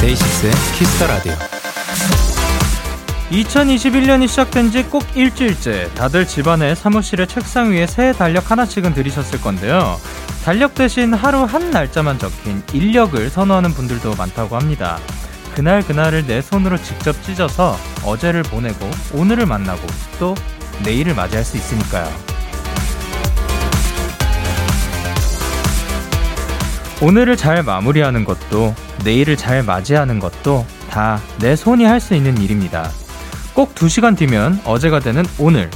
DAY6의 Kiss the Radio. 2021년이 시작된 지 꼭 일주일째 다들 집안에 사무실의 책상 위에 새 달력 하나씩은 들이셨을 건데요. 달력 대신 하루 한 날짜만 적힌 일력을 선호하는 분들도 많다고 합니다. 그날 그날을 내 손으로 직접 찢어서 어제를 보내고 오늘을 만나고 또 내일을 맞이할 수 있으니까요. 오늘을 잘 마무리하는 것도 내일을 잘 맞이하는 것도 다 내 손이 할 수 있는 일입니다. 꼭 2시간 뒤면 어제가 되는 오늘.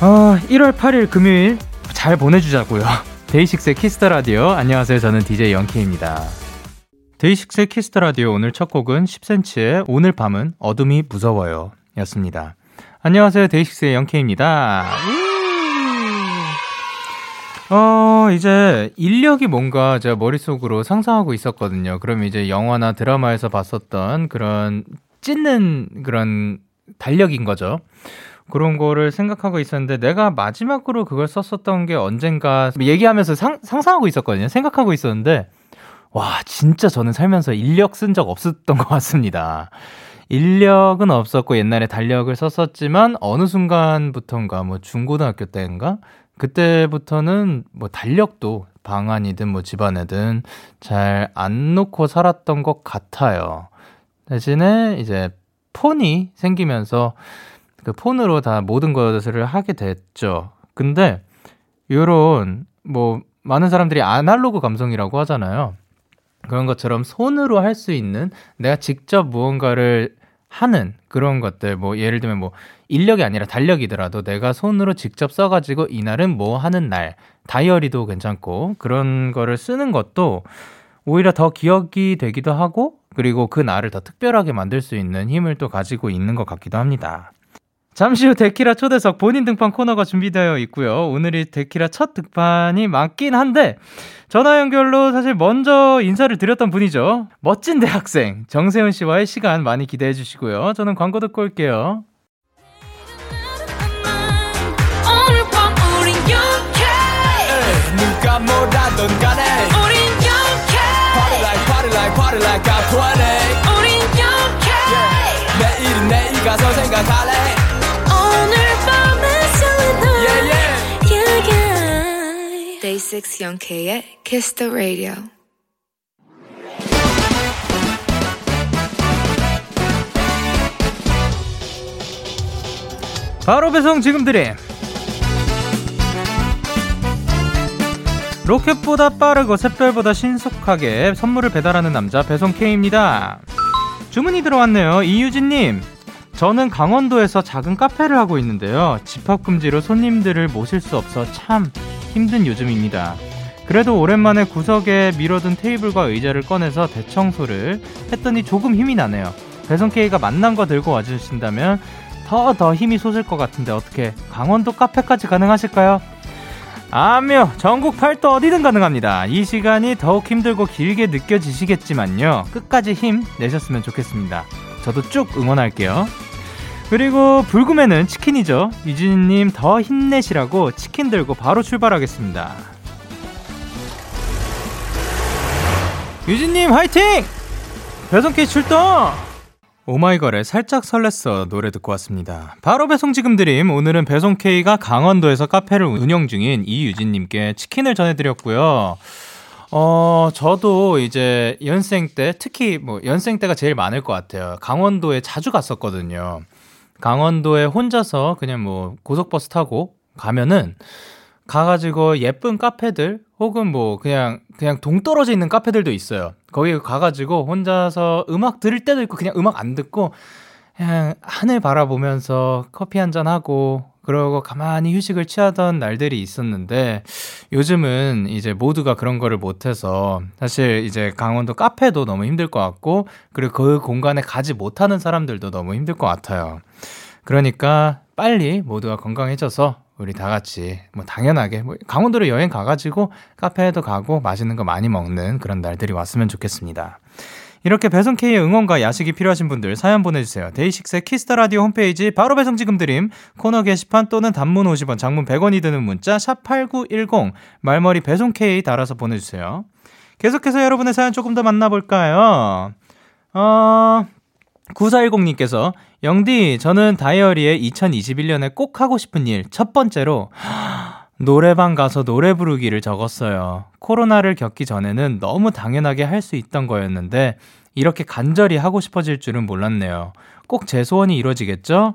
어, 1월 8일 금요일 잘 보내주자고요. DAY6의 Kiss the Radio. 안녕하세요. 저는 DJ Young K입니다. DAY6의 Kiss the Radio 오늘 첫 곡은 10cm의 오늘 밤은 어둠이 무서워요. 였습니다. 안녕하세요. DAY6의 Young K입니다. 어, 이제 인력이 뭔가 제가 머릿속으로 상상하고 있었거든요. 그럼 이제 영화나 드라마에서 봤었던 그런 찢는 그런 달력인 거죠. 그런 거를 생각하고 있었는데 내가 마지막으로 그걸 썼었던 게 언젠가 얘기하면서 상, 상상하고 있었거든요. 생각하고 있었는데 와, 진짜 저는 살면서 인력 쓴 적 없었던 것 같습니다. 인력은 없었고 옛날에 달력을 썼었지만 어느 순간부터인가 뭐 중고등학교 때인가 그때부터는 뭐 달력도 방 안이든 뭐 집안에든 잘 안 놓고 살았던 것 같아요. 대신에 이제 폰이 생기면서 그 폰으로 다 모든 것을 하게 됐죠. 근데 요런 뭐 많은 사람들이 아날로그 감성이라고 하잖아요. 그런 것처럼 손으로 할 수 있는 내가 직접 무언가를 하는 그런 것들 뭐 예를 들면 뭐 인력이 아니라 달력이더라도 내가 손으로 직접 써가지고 이날은 뭐 하는 날 다이어리도 괜찮고 그런 거를 쓰는 것도 오히려 더 기억이 되기도 하고 그리고 그 날을 더 특별하게 만들 수 있는 힘을 또 가지고 있는 것 같기도 합니다. 잠시 후 데키라 초대석 본인 등판 코너가 준비되어 있고요. 오늘이 데키라 첫 등판이 맞긴 한데 전화 연결로 사실 먼저 인사를 드렸던 분이죠. 멋진 대학생 정세훈 씨와의 시간 많이 기대해 주시고요. 저는 광고 듣고 올게요. Party like I'm 20 우린 yeah. 내일은 내일 가서 생각할래 오늘 밤에 설레는 yeah, yeah. yeah, yeah. Day 6 영케의 Kiss the Radio 바로 배송 지금 드림 로켓보다 빠르고 샛별보다 신속하게 선물을 배달하는 남자 배송 K입니다. 주문이 들어왔네요. 이유진님. 저는 강원도에서 작은 카페를 하고 있는데요. 집합금지로 손님들을 모실 수 없어 참 힘든 요즘입니다. 그래도 오랜만에 구석에 밀어둔 테이블과 의자를 꺼내서 대청소를 했더니 조금 힘이 나네요. 배송 K가 만난 거 들고 와주신다면 더더 힘이 솟을 것 같은데 어떻게 강원도 카페까지 가능하실까요? 아며 전국 팔도 어디든 가능합니다. 이 시간이 더욱 힘들고 길게 느껴지시겠지만요. 끝까지 힘 내셨으면 좋겠습니다. 저도 쭉 응원할게요. 그리고 불금에는 치킨이죠. 유진님 더 힘내시라고 치킨 들고 바로 출발하겠습니다. 유진님 화이팅! 배송케이 출동! 오마이걸의 살짝 설렜어 노래 듣고 왔습니다. 바로 배송 지금 드림. 오늘은 배송 K가 강원도에서 카페를 운영 중인 이유진님께 치킨을 전해드렸고요. 어, 저도 이제 연생 때, 특히 뭐 연생 때가 제일 많을 것 같아요. 강원도에 자주 갔었거든요. 강원도에 혼자서 그냥 뭐 고속버스 타고 가면은 가가지고 예쁜 카페들 혹은 뭐 그냥 그냥 동떨어져 있는 카페들도 있어요. 거기 가가지고 혼자서 음악 들을 때도 있고 그냥 음악 안 듣고 그냥 하늘 바라보면서 커피 한 잔 하고 그러고 가만히 휴식을 취하던 날들이 있었는데 요즘은 이제 모두가 그런 거를 못해서 사실 이제 강원도 카페도 너무 힘들 것 같고 그리고 그 공간에 가지 못하는 사람들도 너무 힘들 것 같아요. 그러니까 빨리 모두가 건강해져서 우리 다 같이 뭐 당연하게 뭐 강원도로 여행 가가지고 카페에도 가고 맛있는 거 많이 먹는 그런 날들이 왔으면 좋겠습니다. 이렇게 Young K의 응원과 야식이 필요하신 분들 사연 보내주세요. DAY6의 Kiss the Radio 홈페이지 바로 배송 지금 드림 코너 게시판 또는 단문 50원, 장문 100원이 드는 문자 샵 #8910 말머리 배송K 달아서 보내주세요. 계속해서 여러분의 사연 조금 더 만나볼까요? 어, 9410님께서 영디, 저는 다이어리에 2021년에 꼭 하고 싶은 일 첫 번째로 노래방 가서 노래 부르기를 적었어요. 코로나를 겪기 전에는 너무 당연하게 할 수 있던 거였는데 이렇게 간절히 하고 싶어질 줄은 몰랐네요. 꼭 제 소원이 이루어지겠죠?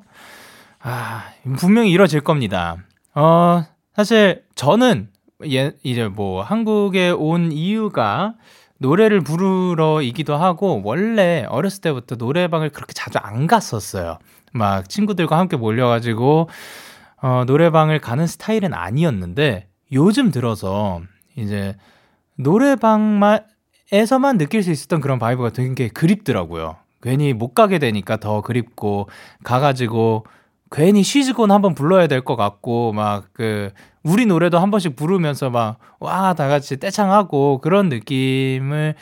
아, 분명히 이루어질 겁니다. 어, 사실 저는 예, 이제 뭐 한국에 온 이유가 노래를 부르러이기도 하고 원래 어렸을 때부터 노래방을 그렇게 자주 안 갔었어요. 막 친구들과 함께 몰려가지고 어, 노래방을 가는 스타일은 아니었는데 요즘 들어서 이제 노래방만 에서만 느낄 수 있었던 그런 vibe가 되게 그립더라고요. 괜히 못 가게 되니까 더 그립고 가가지고 괜히 She's Gone 한번 불러야 될 것 같고 막 그 우리 노래도 한 번씩 부르면서 막 와 다 같이 떼창하고 그런 느낌을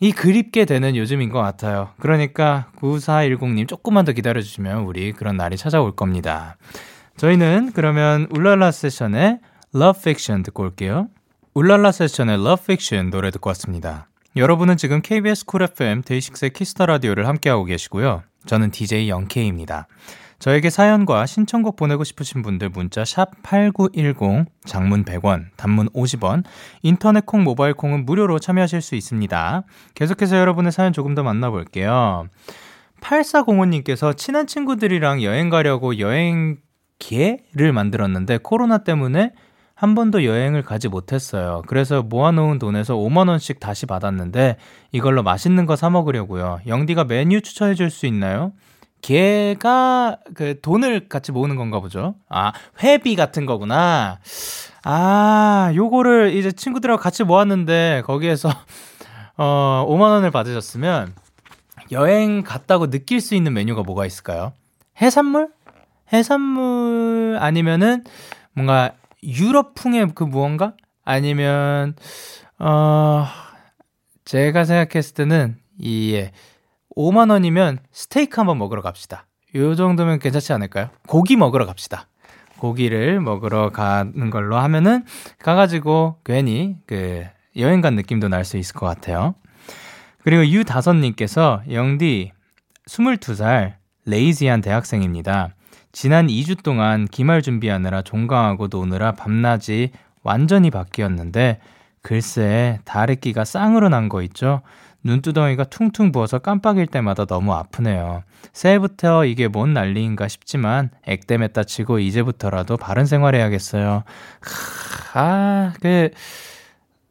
이 그립게 되는 요즘인 것 같아요. 그러니까 9410님 조금만 더 기다려주시면 우리 그런 날이 찾아올 겁니다. 저희는 그러면 울랄라 세션의 Love Fiction 듣고 올게요. 울랄라 세션의 Love Fiction 노래 듣고 왔습니다. 여러분은 지금 KBS 쿨 FM 데이식스의 키스터 라디오를 함께하고 계시고요. 저는 DJ Young K입니다. 저에게 사연과 신청곡 보내고 싶으신 분들 문자 샵 8910, 장문 100원, 단문 50원, 인터넷 콩, 모바일 콩은 무료로 참여하실 수 있습니다. 계속해서 여러분의 사연 조금 더 만나볼게요. 8405님께서 친한 친구들이랑 여행 가려고 여행기를 만들었는데 코로나 때문에 한 번도 여행을 가지 못했어요. 그래서 모아놓은 돈에서 5만원씩 다시 받았는데 이걸로 맛있는 거 사먹으려고요. 영디가 메뉴 추천해 줄 수 있나요? 걔가 그 돈을 같이 모으는 건가 보죠. 아, 회비 같은 거구나. 아, 요거를 이제 친구들하고 같이 모았는데 거기에서 어, 5만 원을 받으셨으면 여행 갔다고 느낄 수 있는 메뉴가 뭐가 있을까요? 해산물? 해산물 아니면은 뭔가 유럽풍의 그 무언가? 아니면 어 제가 생각했을 때는 이 예, 5만 원이면 스테이크 한번 먹으러 갑시다. 요 정도면 괜찮지 않을까요? 고기 먹으러 갑시다. 고기를 먹으러 가는 걸로 하면은 가가지고 괜히 그 여행 간 느낌도 날 수 있을 것 같아요. 그리고 유다선님께서 영디 22살 레이지한 대학생입니다. 지난 2주 동안 기말 준비하느라 종강하고 노느라 밤낮이 완전히 바뀌었는데 글쎄 다래끼가 쌍으로 난 거 있죠? 눈두덩이가 퉁퉁 부어서 깜빡일 때마다 너무 아프네요. 새해부터 이게 뭔 난리인가 싶지만 액땜했다 치고 이제부터라도 바른 생활해야겠어요. 아, 그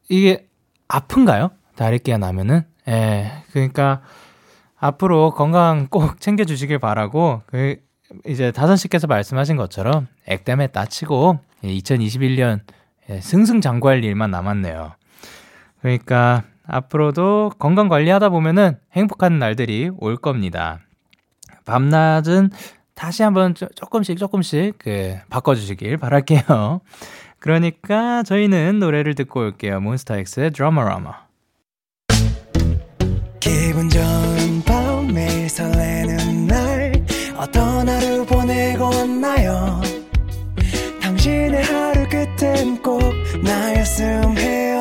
이게 아픈가요? 다래끼가 나면은? 예. 그러니까 앞으로 건강 꼭 챙겨 주시길 바라고 그 이제 다선 씨께서 말씀하신 것처럼 액땜했다 치고 2021년 승승장구할 일만 남았네요. 그러니까 앞으로도 건강 관리하다 보면은 행복한 날들이 올 겁니다. 밤낮은 다시 한번 조금씩 조금씩 그 바꿔주시길 바랄게요. 그러니까 저희는 노래를 듣고 올게요. 몬스타엑스의 드라마라마. 기분 좋은 밤 매일 설레는 날 어떤 하루 보내고 왔나요? 당신의 하루 끝엔 꼭 나였음 해요.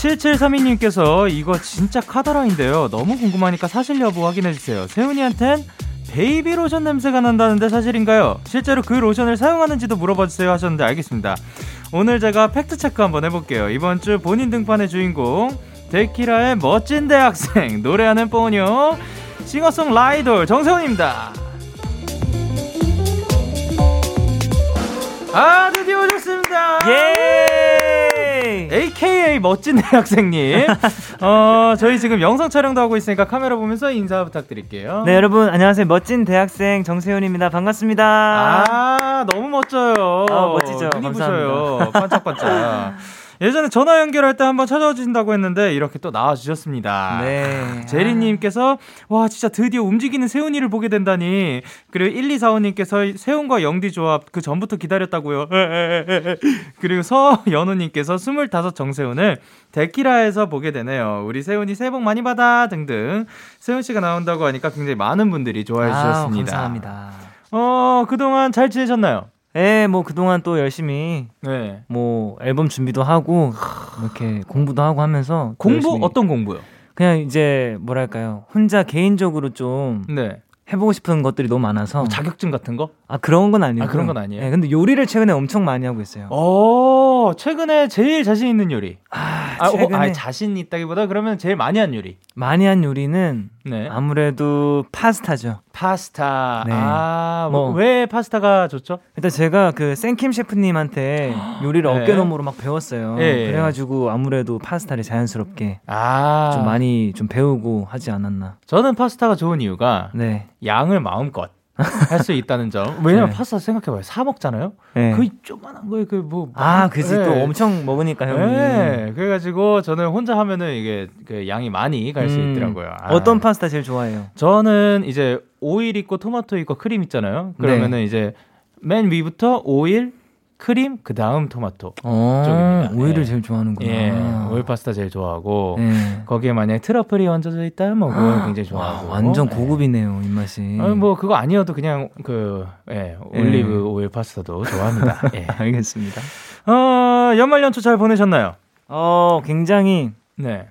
7732님께서 이거 진짜 카더라인데요. 너무 궁금하니까 사실 여부 확인해주세요. 세훈이한텐 베이비 로션 냄새가 난다는데 사실인가요? 실제로 그 로션을 사용하는지도 물어봐주세요 하셨는데 알겠습니다. 오늘 제가 팩트체크 한번 해볼게요. 이번 주 본인 등판의 주인공 데키라의 멋진 대학생 노래하는 포뇨 싱어송라이돌 정세운입니다. 아 드디어 오셨습니다. 예. AKA 멋진 대학생님. 어 저희 지금 영상 촬영도 하고 있으니까 카메라 보면서 인사 부탁드릴게요. 네 여러분 안녕하세요 멋진 대학생 정세훈입니다 반갑습니다. 아 너무 멋져요. 아, 멋지죠. 눈이 감사합니다. 부셔요. 반짝반짝. 예전에 전화 연결할 때 한번 찾아와 주신다고 했는데 이렇게 또 나와 주셨습니다. 네. 제리님께서 와 진짜 드디어 움직이는 세훈이를 보게 된다니 그리고 1245님께서 세훈과 영디 조합 그 전부터 기다렸다고요 그리고 서연우님께서 25 정세훈을 데키라에서 보게 되네요 우리 세훈이 새해 복 많이 받아 등등 세훈 씨가 나온다고 하니까 굉장히 많은 분들이 좋아해 주셨습니다 아, 감사합니다. 어 그동안 잘 지내셨나요? 네, 뭐 그동안 또 열심히 네 뭐 앨범 준비도 하고 뭐 이렇게 공부도 하고 하면서 또 공부 어떤 공부요? 그냥 이제 뭐랄까요 혼자 개인적으로 좀 네 해보고 싶은 것들이 너무 많아서 뭐 자격증 같은 거? 아 그런 건 아니고 아, 그런 건 아니에요? 네, 근데 요리를 최근에 엄청 많이 하고 있어요. 어 최근에 제일 자신 있는 요리 아, 아, 어, 최근에 아니, 자신 있다기보다 그러면 제일 많이 한 요리. 많이 한 요리는 네. 아무래도 파스타죠. 파스타. 네. 아, 뭐, 뭐. 왜 파스타가 좋죠? 일단 제가 그 생킴 셰프님한테 요리를 네. 어깨너머로 막 배웠어요. 예, 예. 그래가지고 아무래도 파스타를 자연스럽게 아, 좀 많이 좀 배우고 하지 않았나. 저는 파스타가 좋은 이유가 네. 양을 마음껏 할 수 있다는 점. 왜냐면 네. 파스타 생각해봐요. 사 먹잖아요. 네. 그 조그만한 거에 그 뭐. 아, 그지 또 네. 엄청 먹으니까 형이. 네. 그래가지고 저는 혼자 하면은 이게 그 양이 많이 갈 수 음. 있더라고요. 아. 어떤 파스타 제일 좋아해요? 저는 이제 오일 있고 토마토 있고 크림 있잖아요. 그러면은 네. 이제 맨 위부터 오일, 크림, 그 다음 토마토. 어, 쪽입니다. 오일을 예. 제일 좋아하는구나. 예, 오일 파스타 제일 좋아하고 네. 거기에 만약에 트러플이 얹어져 있다면 뭐 그건 굉장히 와, 좋아하고 완전 예. 고급이네요 입맛이. 아니, 뭐 그거 아니어도 그냥 그 예, 올리브 예. 오일 파스타도 좋아합니다. 예. 알겠습니다. 어, 연말 연초 잘 보내셨나요? 어, 굉장히 네.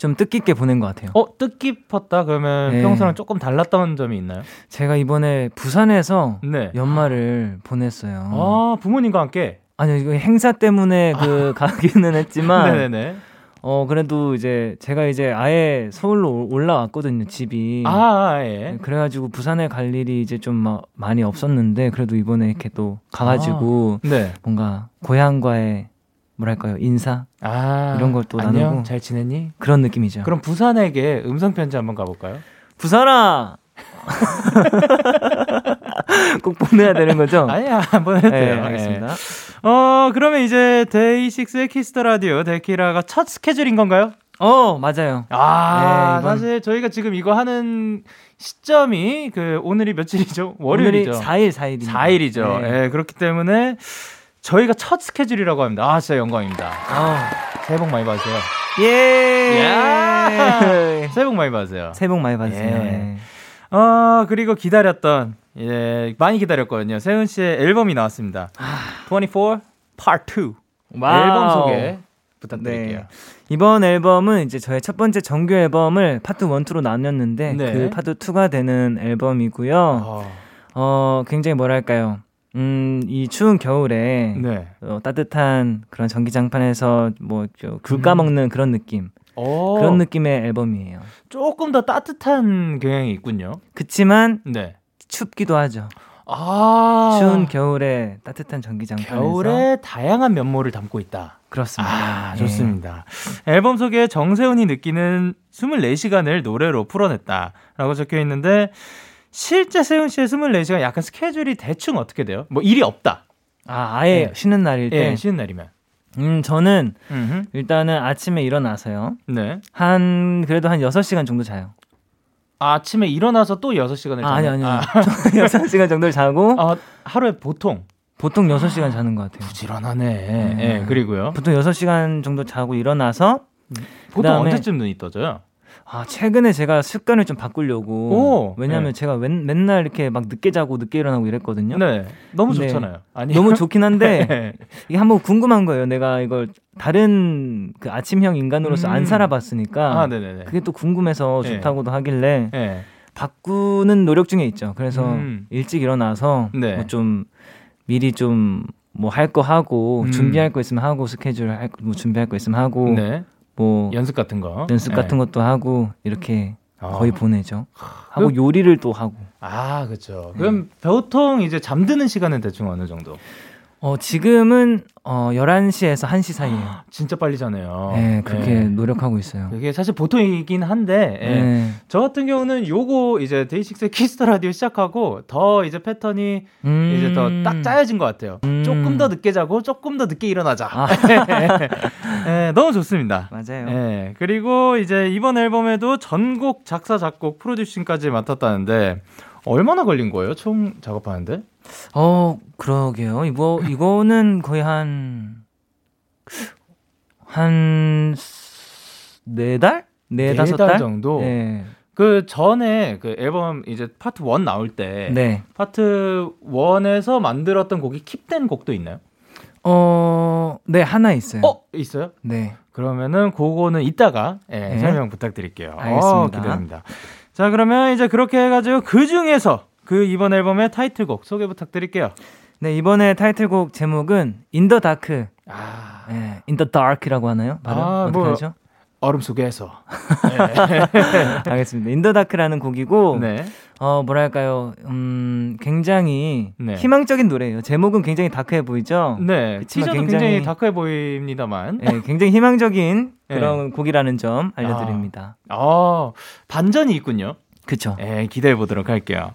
좀 뜻깊게 보낸 것 같아요. 어 뜻깊었다 그러면 네. 평소랑 조금 달랐던 점이 있나요? 제가 이번에 부산에서 네. 연말을 보냈어요. 아 부모님과 함께. 아니요, 이거 행사 때문에 그 가기는 했지만, 네네네. 어, 그래도 이제 제가 이제 아예 서울로 올라왔거든요, 집이. 아 네, 예. 그래가지고 부산에 갈 일이 이제 좀 마- 많이 없었는데, 그래도 이번에 이렇게 또 가가지고 네. 뭔가 고향과의 뭐랄까요, 인사? 아 이런 걸또 안녕 나누고. 잘 지냈니? 그런 느낌이죠. 그럼 부산에게 음성 편지 한번 가볼까요? 부산아! 꼭 보내야 되는 거죠? 아니야 안 보내도 네, 돼요. 알겠습니다. 예. 어 그러면 이제 DAY6의 Kiss the Radio 데키라가 첫 스케줄인 건가요? 어, 맞아요. 아 네, 이번- 사실 저희가 지금 이거 하는 시점이 그 오늘이 며칠이죠? 월요일이죠. 오늘이 4일, 4일입니다. 4일이죠. 네. 예, 그렇기 때문에 저희가 첫 스케줄이라고 합니다. 아, 진짜 영광입니다. 어. 새해 복 많이 받으세요. 예! 야! 새해 복 많이 받으세요. 새해 복 많이 받으세요. 예. 네. 어, 그리고 기다렸던, 예, 많이 기다렸거든요. 세운 씨의 앨범이 나왔습니다. 24 Part 2. Wow. 앨범 소개 부탁드릴게요. 네. 이번 앨범은 이제 저의 첫 번째 정규 앨범을 파트 1, 2로 나눴는데 네. 그 파트 2가 되는 앨범이고요. 어, 어, 굉장히 뭐랄까요? 음, 이 추운 겨울에 네. 어, 따뜻한 그런 전기장판에서 뭐귤 까먹는 그런 느낌. 어, 그런 느낌의 앨범이에요. 조금 더 따뜻한 경향이 있군요. 그치만 네. 춥기도 하죠. 아, 추운 겨울에 따뜻한 전기장판에서 겨울에 다양한 면모를 담고 있다. 그렇습니다. 아, 예. 좋습니다. 앨범 속에 정세훈이 느끼는 24시간을 노래로 풀어냈다라고 적혀 있는데 실제 세훈 씨의 24시간 약간 스케줄이 대충 어떻게 돼요? 뭐 일이 없다. 아, 아예 예. 쉬는 날일 때. 예, 쉬는 날이면. 음, 저는 음흠. 일단은 아침에 일어나서요. 네. 한 그래도 한 6시간 정도 자요. 아, 아침에 일어나서 또 6시간을 아, 아니 자는- 아니. 아, 아니. 6시간 정도를 자고 아, 하루에 보통 보통 6시간 자는 것 같아요. 부지런하네. 음. 예, 그리고요. 보통 6시간 정도 자고 일어나서 보통 그다음에- 언제쯤 눈이 떠져요? 아, 최근에 제가 습관을 좀 바꾸려고 오, 왜냐면 네. 제가 맨, 맨날 이렇게 막 늦게 자고 늦게 일어나고 이랬거든요. 네. 너무 네. 좋잖아요. 아니 너무 좋긴 한데 네. 이게 한번 궁금한 거예요. 내가 이걸 다른 그 아침형 인간으로서 음. 안 살아봤으니까 아, 네, 네, 네. 그게 또 궁금해서 네. 좋다고도 하길래 예. 바꾸는 노력 중에 있죠. 그래서 음. 일찍 일어나서 네. 뭐좀 미리 좀 뭐 할 거 하고 음. 준비할 거 있으면 하고 스케줄 할 거 뭐 준비할 거 있으면 하고 네. 뭐 연습 같은 거. 연습 예. 같은 것도 하고 이렇게 거의 보내죠. 하고 그, 요리를 또 하고. 아, 그렇죠. 그럼 보통 이제 잠드는 시간은 대충 어느 정도? 어, 지금은 어 11시에서 1시 사이에요. 진짜 빨리 자네요. 네, 그렇게 네. 노력하고 있어요. 그게 사실 보통이긴 한데 예. 네. 저 같은 경우는 요거 이제 DAY6 Kiss the Radio 시작하고 더 이제 패턴이 음~ 이제 더 딱 짜여진 것 같아요. 음~ 조금 더 늦게 자고 조금 더 늦게 일어나자. 아. 네, 너무 좋습니다. 맞아요. 네, 그리고 이제 이번 앨범에도 전곡 작사 작곡 프로듀싱까지 맡았다는데 얼마나 걸린 거예요? 총 작업하는데? 어, 그러게요. 이거, 이거는 거의 한, 한, 네 달? 네, 다섯 달? 정도? 네. 그 전에 그 앨범 이제 파트 1 나올 때 네. 파트 1에서 만들었던 곡이 킵된 곡도 있나요? 어, 네, 하나 있어요. 어, 있어요? 네. 그러면은 그거는 이따가 예, 네. 설명 부탁드릴게요. 알겠습니다. 어, 기대됩니다. 자, 그러면 이제 그렇게 해가지고 그 중에서 그 이번 앨범의 타이틀곡 소개 부탁드릴게요. 네, 이번에 타이틀곡 제목은 In the Dark. 아, 네, In the Dark라고 하나요? 발음 아, 어떻게 뭐, 하죠? 어둠 속에서. 네. 알겠습니다. In the Dark라는 곡이고, 네. 어 뭐랄까요, 음 굉장히 네. 희망적인 노래예요. 제목은 굉장히 dark해 보이죠. 네. 티저도 굉장히, 굉장히 다크해 보입니다만. 네, 굉장히 희망적인 네. 그런 곡이라는 점 알려드립니다. 아, 아 반전이 있군요. 그쵸. 네, 기대해 보도록 할게요.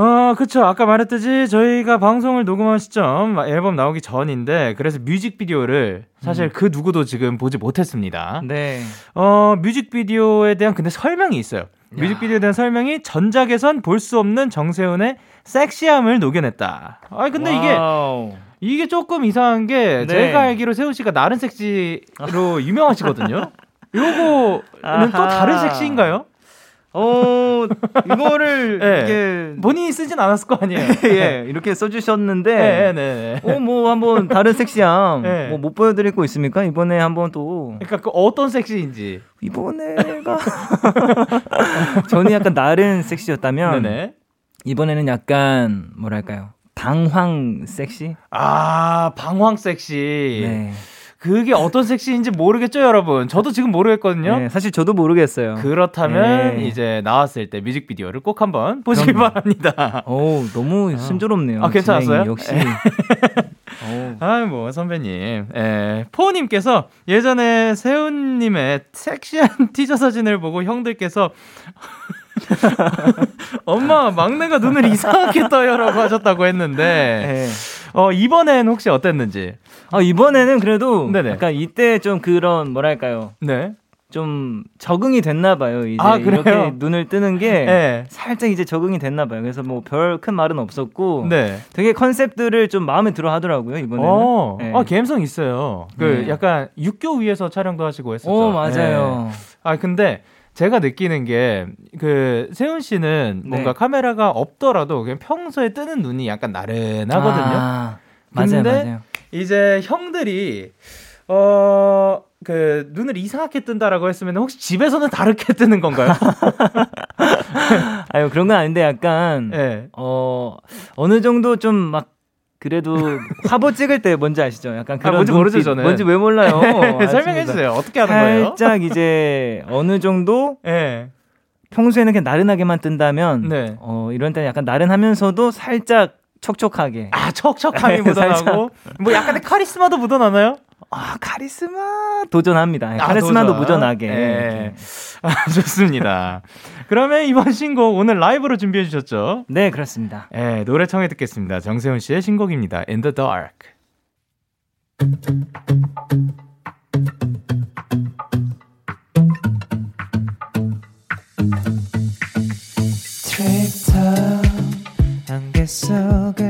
어, 그쵸. 아까 말했듯이 저희가 방송을 녹음한 시점 앨범 나오기 전인데 그래서 뮤직비디오를 사실 음. 그 누구도 지금 보지 못했습니다. 네. 어, 뮤직비디오에 대한 근데 설명이 있어요. 뮤직비디오에 대한 설명이 전작에선 볼 수 없는 정세훈의 섹시함을 녹여냈다. 아, 근데 Wow. 이게 이게 조금 이상한 게 네. 제가 알기로 세운 씨가 나른 섹시로 유명하시거든요. 요거는 또 다른 섹시인가요? 어, 이거를 네. 이렇게 본인이 쓰진 않았을 거 아니에요. 예, 이렇게 써주셨는데, 네, 네, 네. 어, 뭐 한번 다른 섹시함 네. 뭐못 보여드릴 거 있습니까? 이번에 한번 또. 그러니까 그 어떤 섹시인지. 이번에가 저는 약간 나른 섹시였다면, 네네. 이번에는 약간 뭐랄까요, 방황 섹시? 아, 방황 섹시. 네. 그게 어떤 섹시인지 모르겠죠, 여러분. 저도 지금 모르겠거든요. 네, 사실 저도 모르겠어요. 그렇다면 네. 이제 나왔을 때 뮤직비디오를 꼭 한번 보시기 그럼... 바랍니다. 오, 너무 아. 순조롭네요. 아, 괜찮았어요? 역시. 아, 뭐 선배님. 예. 포님께서 예전에 세훈 님의 섹시한 티저 사진을 보고 형들께서 엄마 막내가 눈을 이상하게 떠요라고 하셨다고 했는데 네. 어 이번엔 혹시 어땠는지? 아 이번에는 그래도 네네. 약간 이때 좀 그런 뭐랄까요? 네. 좀 적응이 됐나 봐요. 이제 아, 이렇게 눈을 뜨는 게 네. 살짝 이제 적응이 됐나 봐요. 그래서 뭐 별 큰 말은 없었고 네. 되게 컨셉들을 좀 마음에 들어 하더라고요, 이번에는. 어, 네. 아, 감성 있어요. 그 네. 약간 육교 위에서 촬영도 하시고 했었죠. 오, 맞아요. 네. 아, 근데 제가 느끼는 게 그 세훈 씨는 뭔가 네. 카메라가 없더라도 그냥 평소에 뜨는 눈이 약간 나른하거든요. 아, 맞아요, 맞아요. 이제 형들이 어. 그 눈을 이상하게 뜬다라고 했으면 혹시 집에서는 다르게 뜨는 건가요? 아유 그런 건 아닌데 약간 네. 어 어느 정도 좀 막 그래도 화보 찍을 때 뭔지 아시죠? 약간 아, 그런 아, 뭔지 모르죠 저는. 뭔지 왜 몰라요? 설명해 주세요. 어떻게 하는 거예요? 살짝 이제 어느 정도 네. 평소에는 그냥 나른하게만 뜬다면 네. 어 이런 때는 약간 나른하면서도 살짝 촉촉하게. 아 촉촉함이 묻어나고 뭐 약간의 카리스마도 묻어나나요? 아 카리스마 도전합니다. 아, 카리스마도 도전. 묻어나게. 네. 아, 좋습니다. 그러면 이번 신곡 오늘 라이브로 준비해 주셨죠? 네, 그렇습니다. 네, 노래 청해 듣겠습니다. 정세훈 씨의 신곡입니다. In the Dark. 안개 속을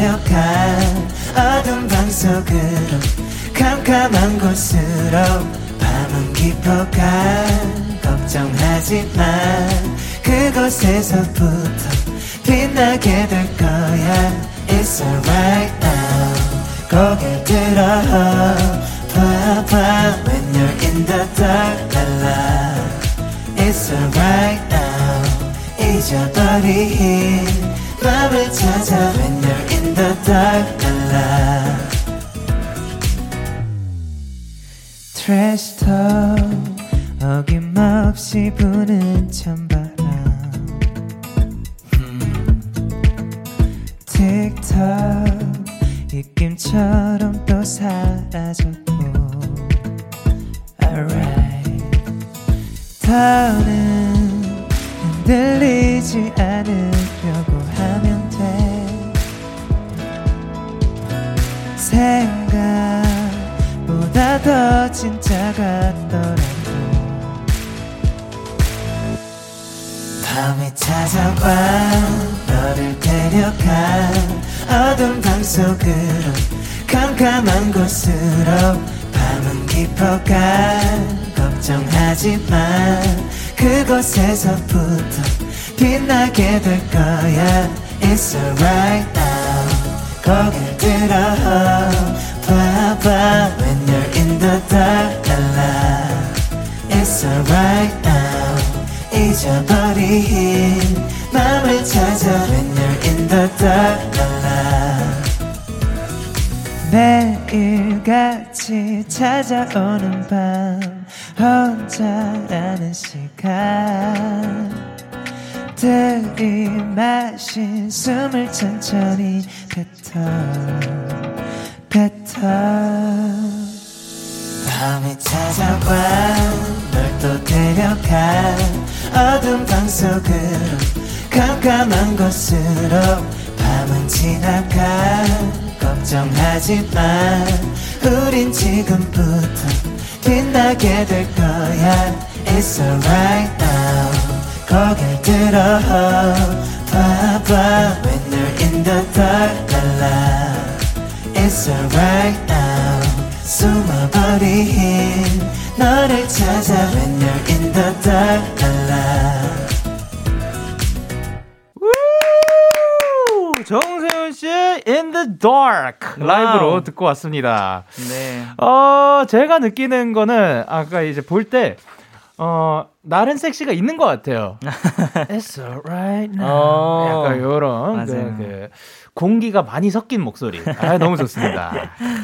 데려가 어둠 방 속으로 캄캄한 곳으로 밤은 깊어가 걱정하지 마 그곳에서부터 빛나게 될 거야 It's alright now 고개 들어 봐봐 When you're in the dark la la It's alright now 잊어버린 맘을 찾아 When you're in the dark la la Trash talk 어김없이 부는 찬바람 틱톡 입김처럼 또 사라졌고 Alright 더는 흔들리지 않으 생각보다 더 진짜 같더라 밤이 찾아와 너를 데려가 어둠 방 속으로 캄캄한 곳으로 밤은 깊어가 걱정하지 마. 그곳에서부터 빛나게 될 거야. It's alright 거길 들어 봐봐 When you're in the dark la la It's alright now 잊어버린 맘을 찾아 When you're in the dark 매일같이 찾아오는 밤 혼자라는 시간 들이마신 숨을 천천히 뱉어 뱉어. 밤이 찾아와 널 또 데려가 어둠 방 속으로 깜깜한 곳으로 밤은 지나가. 걱정하지 마 우린 지금부터 빛나게 될 거야. It's alright now 고개 들어 봐봐 When you're in the dark la la It's alright now 숨어버린 너를 찾아 When you're in the dark alive 정세훈 씨의 In the Dark 라이브로 듣고 왔습니다. 네. 어, 제가 느끼는 거는 아까 이제 볼 때, 어, 나른 섹시가 있는 것 같아요. It's alright now. 어, 약간 요런 그, 그, 공기가 많이 섞인 목소리. 아, 너무 좋습니다.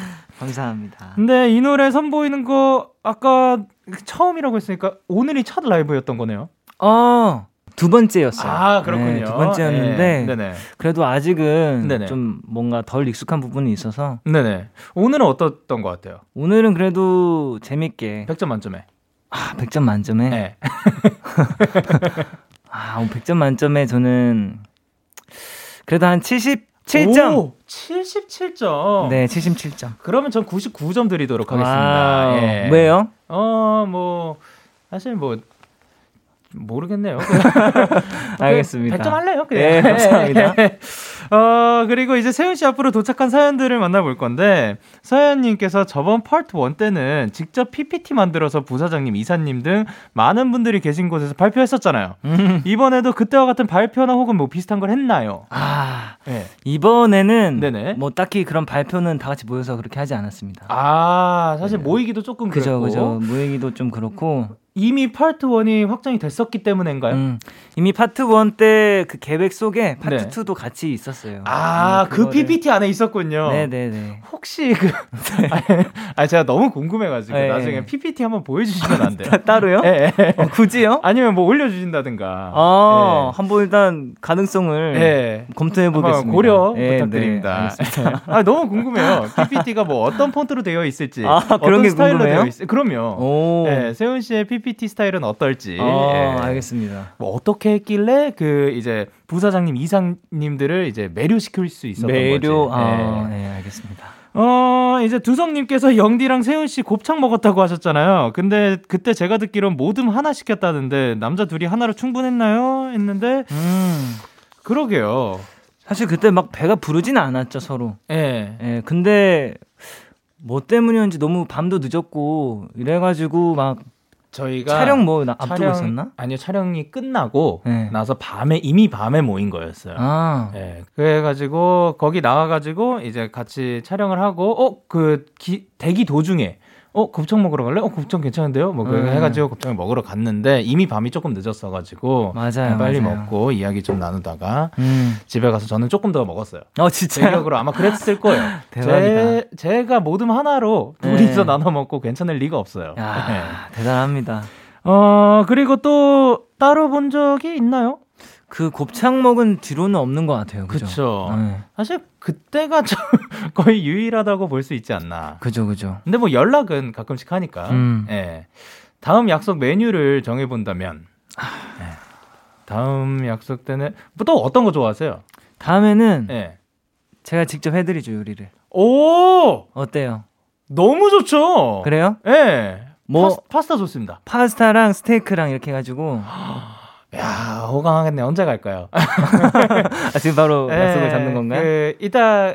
감사합니다. 근데 이 노래 선보이는 거 아까 처음이라고 했으니까 오늘이 첫 라이브였던 거네요. 어. 두 번째였어요. 아, 그렇군요. 네, 두 번째였는데 네. 그래도 아직은 네네. 좀 뭔가 덜 익숙한 부분이 있어서 네네. 오늘은 어떻던 것 같아요? 오늘은 그래도 재밌게 100점 만점에 아, 100점 만점에? 네. 아, 100점 만점에 저는 그래도 한 70, 7점. 오, 77점. 네, 77점. 그러면 전 99점 드리도록 하겠습니다. 예. 왜요? 어, 뭐 사실 뭐 모르겠네요. 알겠습니다. 100점 할래요? 그냥. 네, 감사합니다. 어, 그리고 이제 세훈 씨 앞으로 도착한 사연들을 만나볼 건데, 서현님께서 저번 파트 1 때는 직접 PPT 만들어서 부사장님, 이사님 등 많은 분들이 계신 곳에서 발표했었잖아요. 음. 이번에도 그때와 같은 발표나 혹은 뭐 비슷한 걸 했나요? 아, 네. 이번에는 네네. 뭐 딱히 그런 발표는 다 같이 모여서 그렇게 하지 않았습니다. 아, 사실 네. 모이기도 조금 그죠, 그랬고. 그죠. 모이기도 좀 그렇고. 이미 파트 1이 확정이 됐었기 때문인가요? 음, 이미 파트 1 때 그 계획 속에 파트 네. 2도 같이 있었어요. 아, 음, 그 PPT 안에 있었군요. 네네네. 혹시 그, 아, 제가 너무 궁금해가지고 네. 나중에 PPT 한번 보여주시면 안 돼요? 따로요? 네. 어, 굳이요? 아니면 뭐 올려주신다든가. 아, 네. 한번 일단 가능성을 네. 고려해보겠습니다 고려 네, 부탁드립니다. 아, 너무 궁금해요. PPT가 뭐 어떤 폰트로 되어 있을지. 아, 그런 게 스타일로 궁금해요? 되어 있... 그럼요. 오. 네, 세운 씨의 PPT PPT 스타일은 어떨지. 어, 예. 알겠습니다. 뭐 어떻게 했길래 그 이제 부사장님 이사님들을 이제 매료시킬 수 있었던 매료, 거지. 아, 네. 네, 알겠습니다. 어, 이제 두성님께서 영디랑 세훈 씨 곱창 먹었다고 하셨잖아요. 근데 그때 제가 듣기론 모듬 하나 시켰다는데 남자 둘이 하나로 충분했나요? 했는데, 음. 그러게요. 사실 그때 막 배가 부르진 않았죠, 서로. 예. 예, 근데 뭐 때문이었는지 너무 밤도 늦었고 이래가지고 막 저희가 촬영 뭐 앞두고 촬영, 있었나? 아니요 촬영이 끝나고 네. 나서 밤에 이미 밤에 모인 거였어요. 아. 네, 그래가지고 거기 나와가지고 이제 같이 촬영을 하고 어그 대기 도중에 어 곱창 먹으러 갈래? 어 곱창 괜찮은데요? 뭐 음. 해가지고 곱창을 먹으러 갔는데 이미 밤이 조금 늦었어가지고 맞아요, 빨리 맞아요. 먹고 이야기 좀 나누다가 음. 집에 가서 저는 조금 더 먹었어요. 어 진짜 대격으로 아마 그랬을 거예요. 제, 제가 모듬 하나로 둘이서 네. 나눠 먹고 괜찮을 리가 없어요. 야, 네. 대단합니다. 어 그리고 또 따로 본 적이 있나요? 그 곱창 먹은 뒤로는 없는 것 같아요. 그죠? 네. 사실 그때가 좀 거의 유일하다고 볼 수 있지 않나. 그죠, 그죠. 근데 뭐 연락은 가끔씩 하니까. 음. 예. 다음 약속 메뉴를 정해 본다면. 예. 다음 약속 때는 또 어떤 거 좋아하세요? 다음에는 예. 제가 직접 해드리죠 요리를. 오 어때요? 너무 좋죠. 그래요? 예. 뭐 파스, 파스타 좋습니다. 파스타랑 스테이크랑 이렇게 해가지고. 야, 호강하겠네. 언제 갈까요? 아, 지금 바로 네, 약속을 잡는 건가요? 그, 이따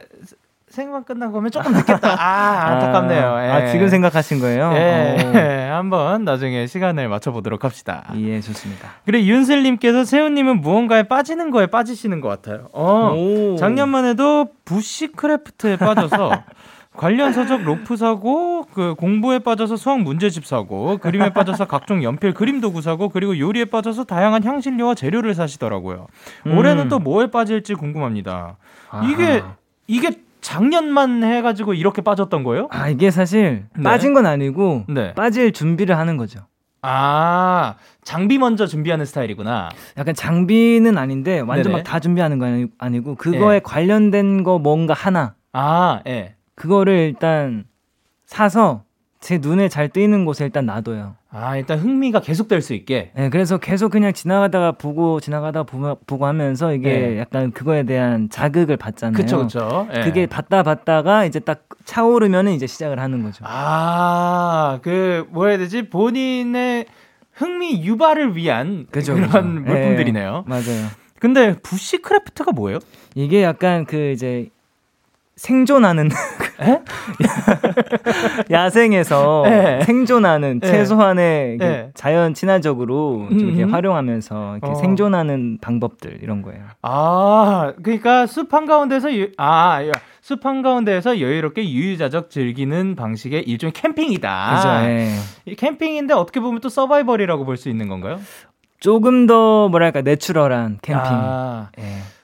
생방 끝나고 오면 조금 늦겠다. 아, 안타깝네요. 아, 예. 아, 지금 생각하신 거예요? 예. 한번 나중에 시간을 맞춰보도록 합시다. 예, 좋습니다. 그래, 윤슬님께서 세운님은 무언가에 빠지는 거에 빠지시는 것 같아요. 어, 작년만 해도 bushcraft에 빠져서 관련 서적 로프 사고 그 공부에 빠져서 수학 문제집 사고 그림에 빠져서 각종 연필 그림 도구 사고 그리고 요리에 빠져서 다양한 향신료와 재료를 사시더라고요. 음. 올해는 또 뭐에 빠질지 궁금합니다. 아하. 이게 이게 작년만 해가지고 이렇게 빠졌던 거예요? 아 이게 사실 네. 빠진 건 아니고 네. 빠질 준비를 하는 거죠. 아 장비 먼저 준비하는 스타일이구나. 약간 장비는 아닌데 완전 막 다 준비하는 건 아니 고 그거에 네. 관련된 거 뭔가 하나. 아 예. 그거를 일단 사서 제 눈에 잘 띄는 곳에 일단 놔둬요. 아, 일단 흥미가 계속될 수 있게. 네, 그래서 계속 그냥 지나가다가 보고 지나가다가 보고, 보고 하면서 이게 네. 약간 그거에 대한 자극을 받잖아요. 그렇죠, 그렇죠. 네. 그게 받다 받다가 이제 딱 차오르면은 이제 시작을 하는 거죠. 아, 그 뭐라 해야 되지? 본인의 흥미 유발을 위한 그쵸, 그런 그쵸. 물품들이네요. 네, 맞아요. 근데 부시크래프트가 뭐예요? 이게 약간 그 이제 생존하는 야생에서 네. 생존하는 네. 최소한의 네. 자연 친화적으로 좀 이렇게 음. 활용하면서 이렇게 어. 생존하는 방법들 이런 거예요. 아, 그러니까 숲 한가운데서 유, 아, 숲 한가운데에서 여유롭게 유유자적 즐기는 방식의 일종의 캠핑이다. 그죠. 네. 캠핑인데 어떻게 보면 또 서바이벌이라고 볼 수 있는 건가요? 조금 더 뭐랄까 내추럴한 캠핑. 아. 예.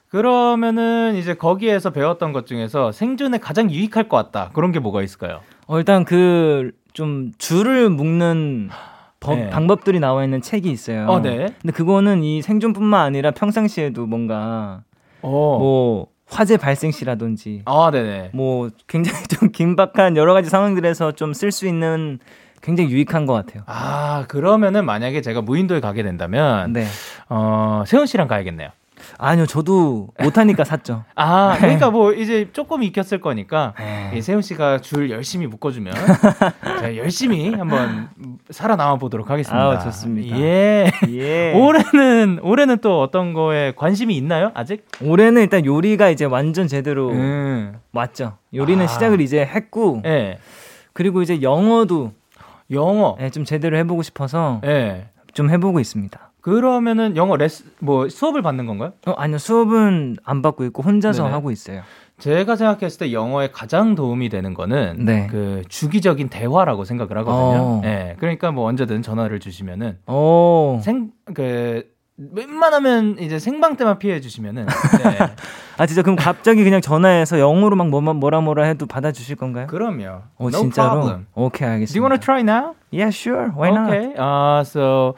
그러면은 이제 거기에서 배웠던 것 중에서 생존에 가장 유익할 것 같다. 그런 게 뭐가 있을까요? 어, 일단 그 좀 줄을 묶는 법, 네. 방법들이 나와 있는 책이 있어요. 어, 네. 근데 그거는 이 생존뿐만 아니라 평상시에도 뭔가 어. 뭐 화재 발생 시라든지 아, 네네. 뭐 굉장히 좀 긴박한 여러 가지 상황들에서 좀 쓸 수 있는 굉장히 유익한 것 같아요. 아 그러면은 만약에 제가 무인도에 가게 된다면 네. 어 세훈 씨랑 가야겠네요. 아니요, 저도 못하니까 샀죠. 아, 그러니까 뭐 이제 조금 익혔을 거니까 네. 세훈 씨가 줄 열심히 묶어주면 제가 열심히 한번 살아남아 보도록 하겠습니다. 아, 좋습니다. 예. 예. 올해는 올해는 또 어떤 거에 관심이 있나요? 아직? 올해는 일단 요리가 이제 완전 제대로 음. 왔죠. 요리는 아. 시작을 이제 했고, 네. 그리고 이제 영어도 영어 네, 좀 제대로 해보고 싶어서 네. 좀 해보고 있습니다. 그러면은 영어 레스 뭐 수업을 받는 건가요? 어, 아니요 수업은 안 받고 있고 혼자서 네네. 하고 있어요. 제가 생각했을 때 영어에 가장 도움이 되는 거는 네. 그 주기적인 대화라고 생각을 하거든요. 어. 네, 그러니까 뭐 언제든 전화를 주시면은 어. 생그 웬만하면 이제 생방 때만 피해 주시면은 네. 아 진짜 그럼 갑자기 그냥 전화해서 영어로 막 뭐만 뭐라 뭐라 해도 받아 주실 건가요? 그럼요. 어 no 진짜로? Problem. 오케이 알겠습니다. Do you want to try now? Yeah, sure. Why not? Okay. Uh so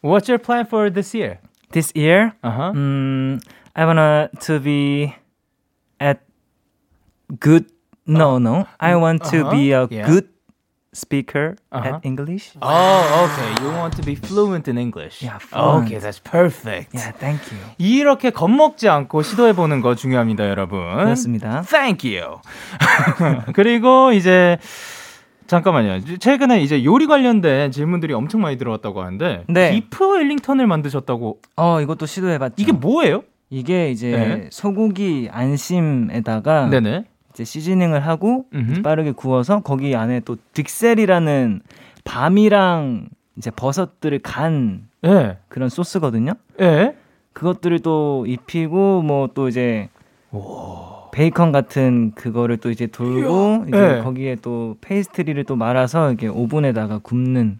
What's your plan for this year? This year? Uh-huh. Um, I wanna to be at good. No, uh, no. I want to uh-huh. be a yeah. good speaker uh-huh. at English. Oh, okay. You want to be fluent in English. Yeah, fluent. Okay, that's perfect. Yeah, thank you. 이렇게 겁먹지 않고 시도해 보는 거 중요합니다, 여러분. 그렇습니다. Thank you. 그리고 이제 잠깐만요. 최근에 이제 요리 관련된 질문들이 엄청 많이 들어왔다고 하는데 네. 비프 웰링턴을 만드셨다고. 어, 이것도 시도해봤죠. 이게 뭐예요? 이게 이제 네. 소고기 안심에다가 네네. 이제 시즈닝을 하고 이제 빠르게 구워서 거기 안에 또 딕셀이라는 밤이랑 이제 버섯들을 간 예. 그런 소스거든요. 예. 그것들을 또 입히고 뭐 또 이제 오. 베이컨 같은 그거를 또 이제 돌고 이제 예. 거기에 또 페이스트리를 또 말아서 이렇게 오븐에다가 굽는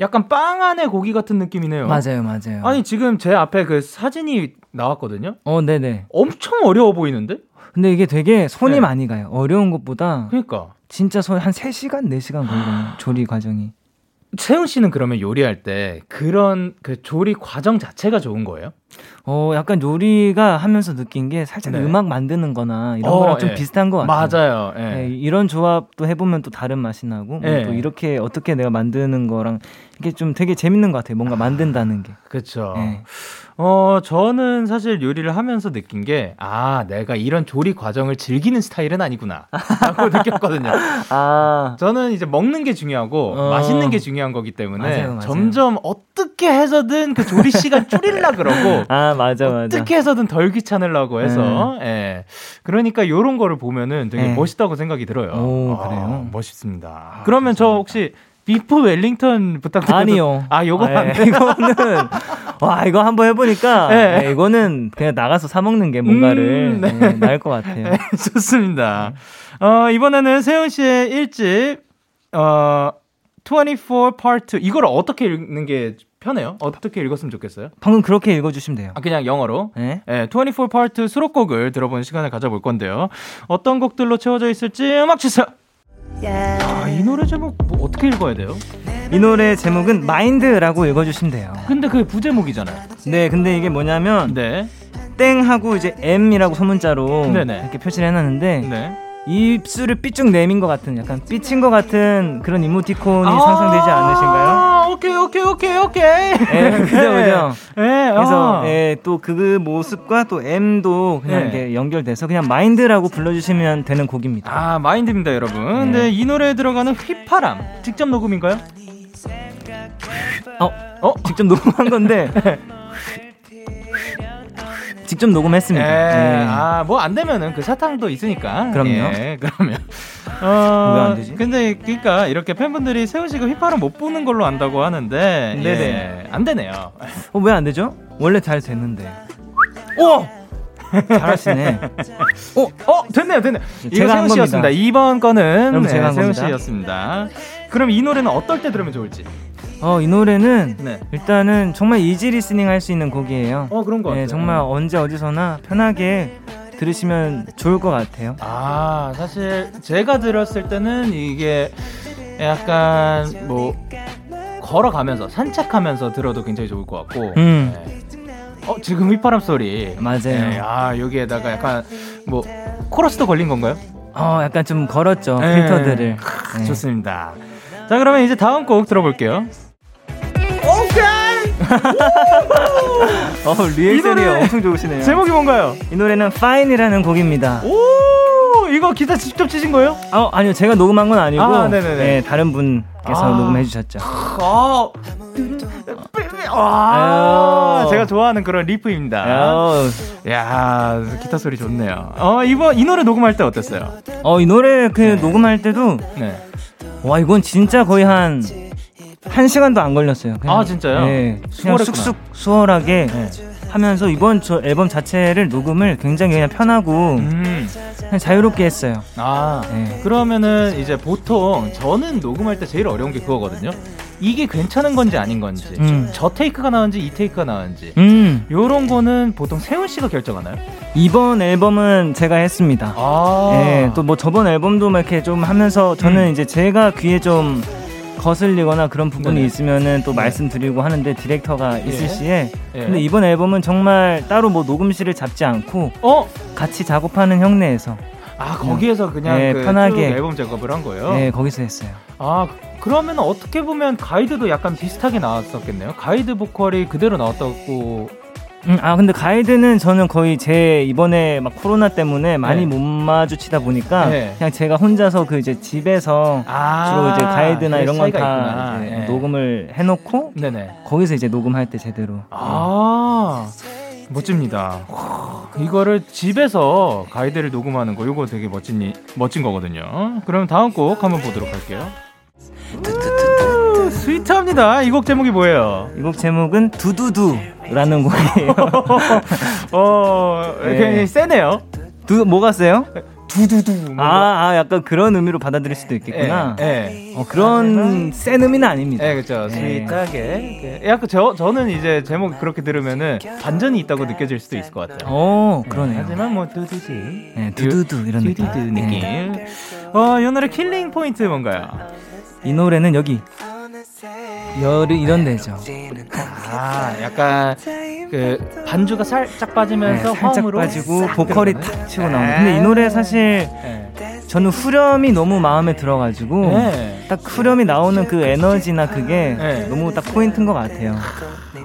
약간 빵 안에 고기 같은 느낌이네요. 맞아요, 맞아요. 아니 지금 제 앞에 그 사진이 나왔거든요. 어, 네네. 엄청 어려워 보이는데? 근데 이게 되게 손이 네. 많이 가요. 어려운 것보다. 그러니까. 진짜 손한 3시간, 4시간 걸리거든요. 조리 과정이. 세운 씨는 그러면 요리할 때 그런 그 조리 과정 자체가 좋은 거예요? 어, 약간 요리가 하면서 느낀 게 살짝 네. 음악 만드는 거나 이런 어, 거랑 좀 예. 비슷한 것 같아요. 맞아요. 예. 네, 이런 조합도 해보면 또 다른 맛이 나고, 예. 또 이렇게 어떻게 내가 만드는 거랑 이게 좀 되게 재밌는 것 같아요. 뭔가 만든다는 게. 그렇죠. 어, 저는 사실 요리를 하면서 느낀 게, 아, 내가 이런 조리 과정을 즐기는 스타일은 아니구나. 라고 느꼈거든요. 아. 저는 이제 먹는 게 중요하고, 어. 맛있는 게 중요한 거기 때문에, 맞아요, 맞아요. 점점 어떻게 해서든 그 조리 시간 줄이려 그러고, 아, 맞아, 맞아. 어떻게 해서든 덜 귀찮으려고 해서, 네. 예. 그러니까 요런 거를 보면은 되게 네. 멋있다고 생각이 들어요. 오, 그래요? 아, 멋있습니다. 아, 그러면 감사합니다. 저 혹시, 비프 웰링턴 부탁드려도 아니요. 아, 요거 아, 예. 이거는 와, 이거 한번 해 보니까 네. 네, 이거는 그냥 나가서 사 먹는 게 뭔가를 음, 네. 네, 나을 것 같아요. 네, 좋습니다. 어, 이번에는 세훈 씨의 1집 어24 Part 2 이걸 어떻게 읽는 게 편해요? 어떻게 읽었으면 좋겠어요? 방금 그렇게 읽어주시면 돼요. 아, 그냥 영어로? 네. 네 24 Part 수록곡을 들어보는 시간을 가져볼 건데요. 어떤 곡들로 채워져 있을지 음악 주세요. 아, 이 노래 제목 뭐 어떻게 읽어야 돼요? 이 노래 제목은 마인드라고 읽어주시면 돼요. 근데 그게 부제목이잖아요. 네, 근데 이게 뭐냐면 네. 땡 하고 이제 M이라고 소문자로 네네. 이렇게 표시를 해놨는데 네. 입술을 삐쭉 내민 것 같은 약간 삐친 것 같은 그런 이모티콘이 아~ 상상되지 않으신가요? 오케이 오케이 오케이 오케이. 예, 그죠 그죠. 예, 그래서 아. 예, 또 그 모습과 또 M도 그냥 네. 이렇게 연결돼서 그냥 마인드라고 불러주시면 되는 곡입니다. 아 마인드입니다 여러분. 네. 네, 이 노래에 들어가는 휘파람 직접 녹음인가요? 어, 어, 직접 녹음한 건데 직접 녹음했습니다. 예. 네. 아, 뭐 안 되면은 그 사탕도 있으니까. 그럼요. 예, 그러면. 어, 왜 안 되지? 근데 그러니까 이렇게 팬분들이 세운 씨가 휘파람 못 부는 걸로 안다고 하는데 네네. 예, 안 되네요. 어, 왜 안 되죠? 원래 잘 됐는데. 오! 잘하시네. 어, 어, 됐네요, 됐네요. 제가 세운 씨였습니다. 이번 거는 네, 세운 씨였습니다. 그럼 이 노래는 어떨 때 들으면 좋을지? 어, 이 노래는 네. 일단은 정말 easy listening 할 수 있는 곡이에요. 어, 그런 거 네, 같아요. 정말 언제 어디서나 편하게 들으시면 좋을 것 같아요. 아, 사실 제가 들었을 때는 이게 약간 뭐 걸어가면서 산책하면서 들어도 굉장히 좋을 것 같고. 음. 네. 어, 지금 휘파람 소리. 맞아요. 네, 아, 여기에다가 약간 뭐 코러스도 걸린 건가요? 어, 약간 좀 걸었죠. 네. 필터들을. 네. 좋습니다. 자, 그러면 이제 다음 곡 들어볼게요. 오케이. 어, 리액션이 엄청 좋으시네요. 제목이 뭔가요? 이 노래는 Fine이라는 곡입니다. 오, 이거 기타 직접 치신 거예요? 어, 아니요. 제가 녹음한 건 아니고 아, 네, 다른 분께서 아. 녹음해 주셨죠. 아. 아, 제가 좋아하는 그런 리프입니다. 아유. 야, 기타 소리 좋네요. 어, 이번 이 노래 녹음할 때 어땠어요? 어, 이 노래 그 네. 녹음할 때도 네. 와, 이건 진짜 거의 한 한 시간도 안 걸렸어요. 그냥, 아 진짜요? 네, 그냥 쑥쑥 수월하게 네. 하면서 이번 저 앨범 자체를 녹음을 굉장히 그냥 편하고 음. 그냥 자유롭게 했어요. 아 네. 그러면은 이제 보통 저는 녹음할 때 제일 어려운 게 그거거든요. 이게 괜찮은 건지 아닌 건지 음. 저 테이크가 나은지 이 테이크가 나은지 음. 요런 거는 보통 세훈 씨가 결정하나요? 이번 앨범은 제가 했습니다. 아. 네, 또뭐 저번 앨범도 이렇게 좀 하면서 저는 음. 이제 제가 귀에 좀 거슬리거나 그런 부분이 네네. 있으면은 또 네. 말씀드리고 하는데 디렉터가 예. 있을 시에 예. 근데 이번 앨범은 정말 따로 뭐 녹음실을 잡지 않고 어 같이 작업하는 형내에서 아 거기에서 그냥 네, 그 편하게 앨범 작업을 한 거예요? 네 거기서 했어요. 아 그러면 어떻게 보면 가이드도 약간 비슷하게 나왔었겠네요. 가이드 보컬이 그대로 나왔다고 음, 아 근데 가이드는 저는 거의 제 이번에 막 코로나 때문에 많이 네. 못 마주치다 보니까 네. 그냥 제가 혼자서 그 이제 집에서 아~ 주로 이제 가이드나 이런 건다 네. 녹음을 해놓고 네네. 거기서 이제 녹음할 때 제대로. 아 멋집니다. 이거를 집에서 가이드를 녹음하는 거 이거 되게 멋진 멋진 거거든요. 그럼 다음 곡 한번 보도록 할게요. 스위트합니다. 이 곡 제목이 뭐예요? 이 곡 제목은 두두두라는 곡이에요. 어, 네. 세네요. 두 뭐가 세요? 두두두. 아, 아, 약간 그런 의미로 받아들일 수도 있겠구나. 예. 예. 어, 그런 센 의미는 아닙니다. 예, 그렇죠. sweet하게. 예. 약간 저 저는 이제 제목 그렇게 들으면은 반전이 있다고 느껴질 수도 있을 것 같아요. 어, 그러네요. 하지만 뭐 두두두. 네, 두두두 이런 느낌. 두두두 느낌. 어, 이 노래 killing point 뭔가요? 이 노래는 여기 열이 이런 데죠. 아, 약간 그 반주가 살짝 빠지면서 네, 살짝 빠지고 보컬이 탁 치고 나오는. 근데 이 노래 사실 네. 저는 후렴이 너무 마음에 들어가지고 네. 딱 후렴이 나오는 그 에너지나 그게 네. 너무 딱 포인트인 것 같아요.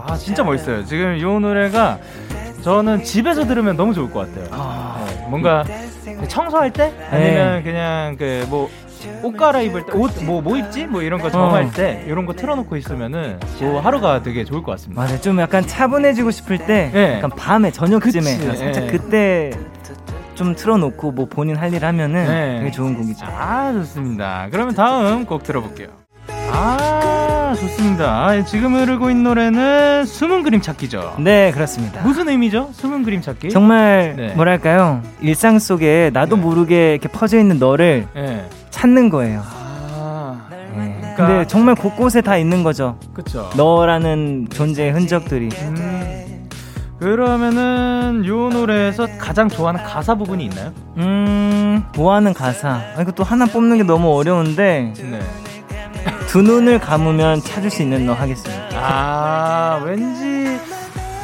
아 진짜 멋있어요. 지금 이 노래가 저는 집에서 들으면 너무 좋을 것 같아요. 아, 네. 뭔가 청소할 때 아니면 네. 그냥 그 뭐 옷 갈아입을 때 옷 뭐뭐 뭐 입지 뭐 이런 거 정할 어. 때 이런 거 틀어놓고 있으면은 그 하루가 되게 좋을 것 같습니다. 맞아요. 좀 약간 차분해지고 싶을 때 네. 약간 밤에 저녁쯤에 살짝 네. 그때 좀 틀어놓고 뭐 본인 할 일 하면은 네. 되게 좋은 곡이죠. 아 좋습니다. 그러면 다음 곡 들어볼게요. 아 좋습니다. 지금 흐르고 있는 노래는 숨은 그림 찾기죠. 네 그렇습니다. 무슨 의미죠? 숨은 그림 찾기? 정말 네. 뭐랄까요 일상 속에 나도 네. 모르게 이렇게 퍼져 있는 너를 네. 찾는 거예요. 아, 네. 그러니까 근데 정말 곳곳에 다 있는 거죠. 그렇죠. 너라는 존재의 흔적들이. 음, 그러면은 요 노래에서 가장 좋아하는 가사 부분이 있나요? 음, 좋아하는 가사. 이거 또 하나 뽑는 게 너무 어려운데. 네. 두 눈을 감으면 찾을 수 있는 너 하겠습니다. 아, 왠지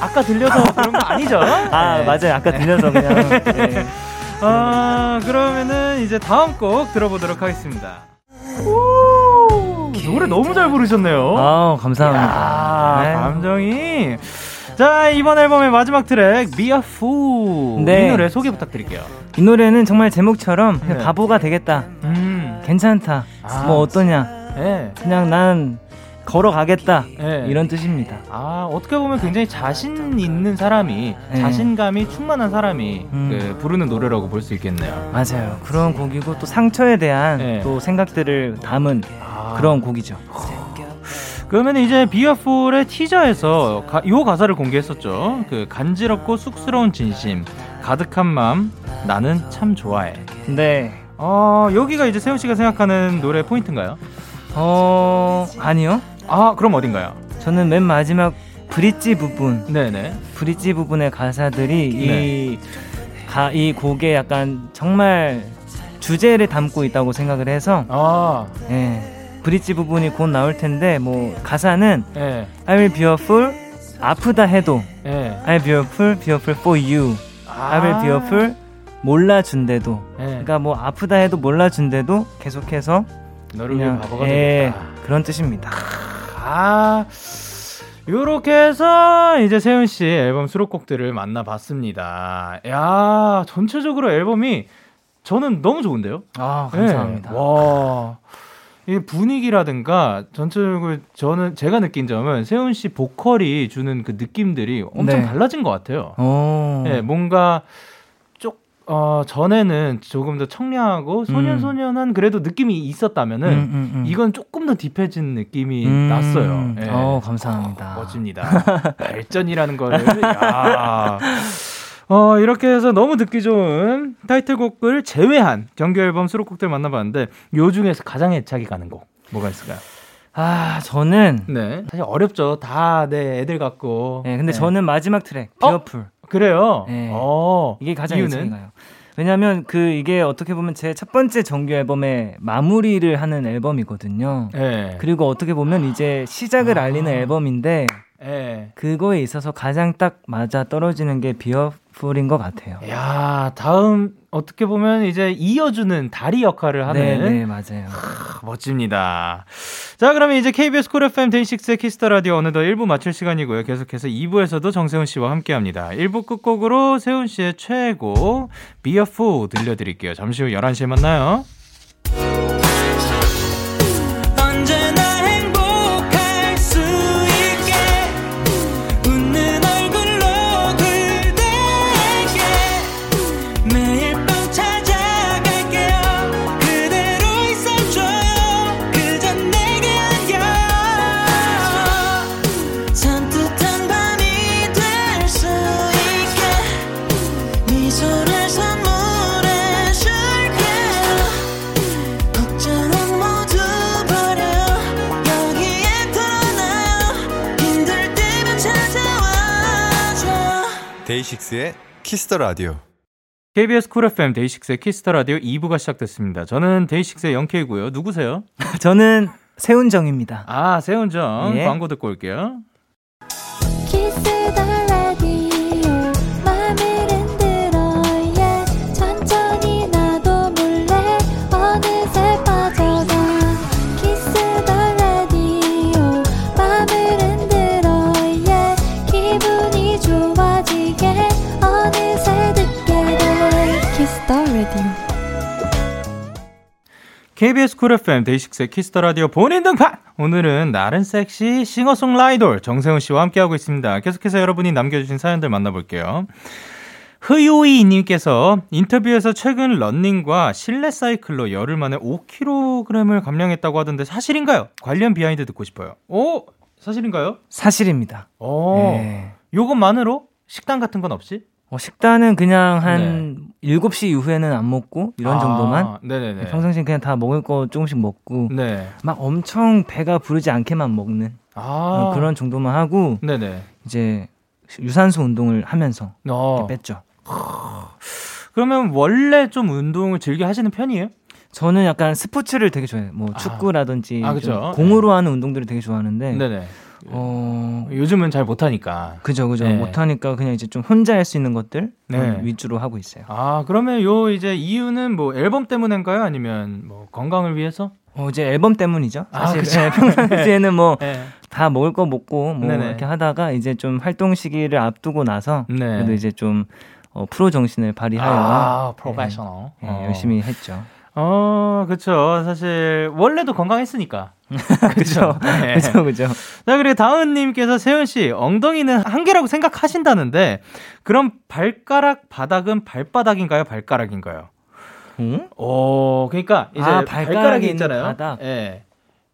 아까 들려서 그런 거 아니죠? 아, 네. 맞아요. 아까 들려서 그냥. 네. 아, 그러면은 이제 다음 곡 들어보도록 하겠습니다. 오, 노래 너무 잘 부르셨네요. 아, 감사합니다. 네. 감정이. 자, 이번 앨범의 마지막 트랙, Be a Fool. 네. 이 노래 소개 부탁드릴게요. 이 노래는 정말 제목처럼 네. 바보가 되겠다. 음. 괜찮다. 아, 뭐 어떠냐. 네. 그냥 난 걸어가겠다 네. 이런 뜻입니다. 아 어떻게 보면 굉장히 자신 있는 사람이 네. 자신감이 충만한 사람이 음. 그 부르는 노래라고 볼 수 있겠네요. 맞아요. 그런 곡이고 또 상처에 대한 네. 또 생각들을 담은 아. 그런 곡이죠. 그러면 이제 비어폴의 티저에서 가, 요 가사를 공개했었죠. 그 간지럽고 쑥스러운 진심, 가득한 마음, 나는 참 좋아해. 네. 어, 여기가 이제 세훈 씨가 생각하는 노래 포인트인가요? 어, 아니요. 아, 그럼 어딘가요? 저는 맨 마지막 브릿지 부분. 네네. 브릿지 부분의 가사들이 네. 이, 가, 이 곡에 약간 정말 주제를 담고 있다고 생각을 해서. 아. 예. 브릿지 부분이 곧 나올 텐데, 뭐, 가사는 네. I will be a fool, 아프다 해도. 네. I will be a fool, be a fool for you. 아. I will be a fool, 몰라준대도. 네. 그러니까 뭐, 아프다 해도 몰라준대도 계속해서. 너를 위해 바보가 예, 되겠다. 그런 뜻입니다. 아, 요렇게 해서 이제 세훈 씨 앨범 수록곡들을 만나봤습니다. 야, 전체적으로 앨범이 저는 너무 좋은데요? 아, 감사합니다. 네. 와. 이 분위기라든가 전체적으로 저는 제가 느낀 점은 세훈 씨 보컬이 주는 그 느낌들이 엄청 네. 달라진 것 같아요. 오. 네, 뭔가 어, 전에는 조금 더 청량하고 소년소년한 그래도 느낌이 있었다면은 음, 음, 음. 이건 조금 더 딥해진 느낌이 음. 났어요. 네. 어, 감사합니다. 어, 멋집니다. 발전이라는 거를. 야. 어, 이렇게 해서 너무 듣기 좋은 타이틀곡을 제외한 정규 앨범 수록곡들 만나봤는데 요 중에서 가장 애착이 가는 곡 뭐가 있을까요? 아, 저는 네. 사실 어렵죠. 다 네, 애들 같고. 네, 근데 네. 저는 마지막 트랙 비어풀. 어? 그래요? 네. 어, 이게 가장 이유는? 가요. 왜냐하면 그 이게 어떻게 보면 제 첫 번째 정규 앨범의 마무리를 하는 앨범이거든요. 네. 그리고 어떻게 보면 이제 시작을 아. 알리는 앨범인데 네. 그거에 있어서 가장 딱 맞아 떨어지는 게 Be a Fool인 것 같아요. 야 다음 어떻게 보면 이제 이어주는 다리 역할을 하는. 네, 네 맞아요. 하, 멋집니다. 자, 그러면 이제 KBS 콜 FM 데이식스의 키스터 라디오 어느덧 1부 마칠 시간이고요. 계속해서 2부에서도 정세운 씨와 함께 합니다. 1부 끝곡으로 세운 씨의 최고 Be a Fool 들려드릴게요. 잠시 후 11시에 만나요. 데이식스의 키스터 라디오. KBS 쿨 FM 데이식스의 키스터 라디오 2부가 시작됐습니다. 저는 데이식스의 영케이고요. 누구세요? 저는 세운정입니다. 아, 세운정. 예. 광고 듣고 올게요. KBS 쿨 FM 데이식스의 키스터 라디오 본인 등판! 오늘은 나른 섹시 싱어송라이돌 정세운 씨와 함께하고 있습니다. 계속해서 여러분이 남겨주신 사연들 만나볼게요. 흐요이 님께서 인터뷰에서 최근 런닝과 실내 사이클로 열흘 만에 5kg을 감량했다고 하던데 사실인가요? 관련 behind 듣고 싶어요. 오! 사실인가요? 사실입니다. 오. 네. 요것만으로? 식단 같은 건 없이? 어, 식단은 그냥 한 네. 7시 이후에는 안 먹고 이런 아, 정도만. 네네네. 평상시에 그냥 다 먹을 거 조금씩 먹고. 네. 막 엄청 배가 부르지 않게만 먹는. 아. 어, 그런 정도만 하고. 네네. 이제 유산소 운동을 하면서 어. 뺐죠. 그러면 원래 좀 운동을 즐겨 하시는 편이에요? 저는 약간 스포츠를 되게 좋아해요. 뭐 아. 축구라든지 아, 공으로 하는 운동들을 되게 좋아하는데 네네. 어 요즘은 잘 못하니까 그죠 그죠 네. 못하니까 그냥 이제 좀 혼자 할 수 있는 것들 네. 위주로 하고 있어요. 아 그러면 요 이제 이유는 뭐 앨범 때문인가요 아니면 뭐 건강을 위해서? 어 이제 앨범 때문이죠. 아, 사실 아, 네, 평상시에는 뭐다 네. 먹을 거 먹고 뭐 네네. 이렇게 하다가 이제 좀 활동 시기를 앞두고 나서 네. 그래도 이제 좀 어, 프로 정신을 발휘하여 아, 프로페셔널 네, 어. 열심히 했죠. 어, 그쵸. 사실, 원래도 건강했으니까. 그죠. 네. 그죠, 그죠. 자, 그리고 다은님께서 세훈씨, 엉덩이는 한계라고 생각하신다는데, 그럼 발가락 바닥은 발바닥인가요? 발가락인가요? 응? 어, 그러니까, 이제 아, 발가락이 있잖아요. 바닥. 예.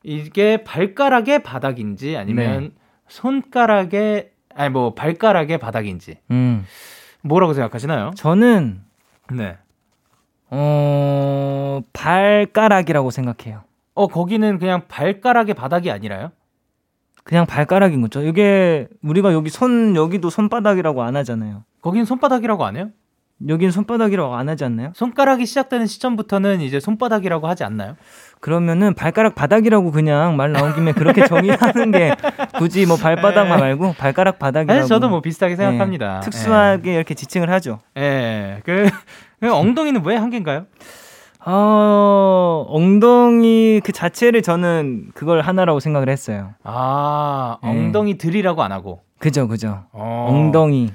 이게 발가락의 바닥인지, 아니면 네. 손가락의, 아니, 뭐, 발가락의 바닥인지. 음. 뭐라고 생각하시나요? 저는, 네. 어, 발가락이라고 생각해요. 어, 거기는 그냥 발가락의 바닥이 아니라요? 그냥 발가락인 거죠. 이게 우리가 여기 손 여기도 손바닥이라고 안 하잖아요. 거긴 손바닥이라고 안 해요? 여긴 손바닥이라고 안 하지 않나요? 손가락이 시작되는 시점부터는 이제 손바닥이라고 하지 않나요? 그러면은 발가락 바닥이라고 그냥 말 나온 김에 그렇게 정의하는 게 굳이 뭐 발바닥만 네. 말고 발가락 바닥이라고. 사실 저도 뭐 비슷하게 생각합니다. 네. 특수하게 네. 이렇게 지칭을 하죠. 예. 네. 그 엉덩이는 왜 한계인가요? 어, 엉덩이 그 자체를 저는 그걸 하나라고 생각을 했어요. 아, 네. 엉덩이 들이라고 안 하고. 그죠, 그죠. 어. 엉덩이.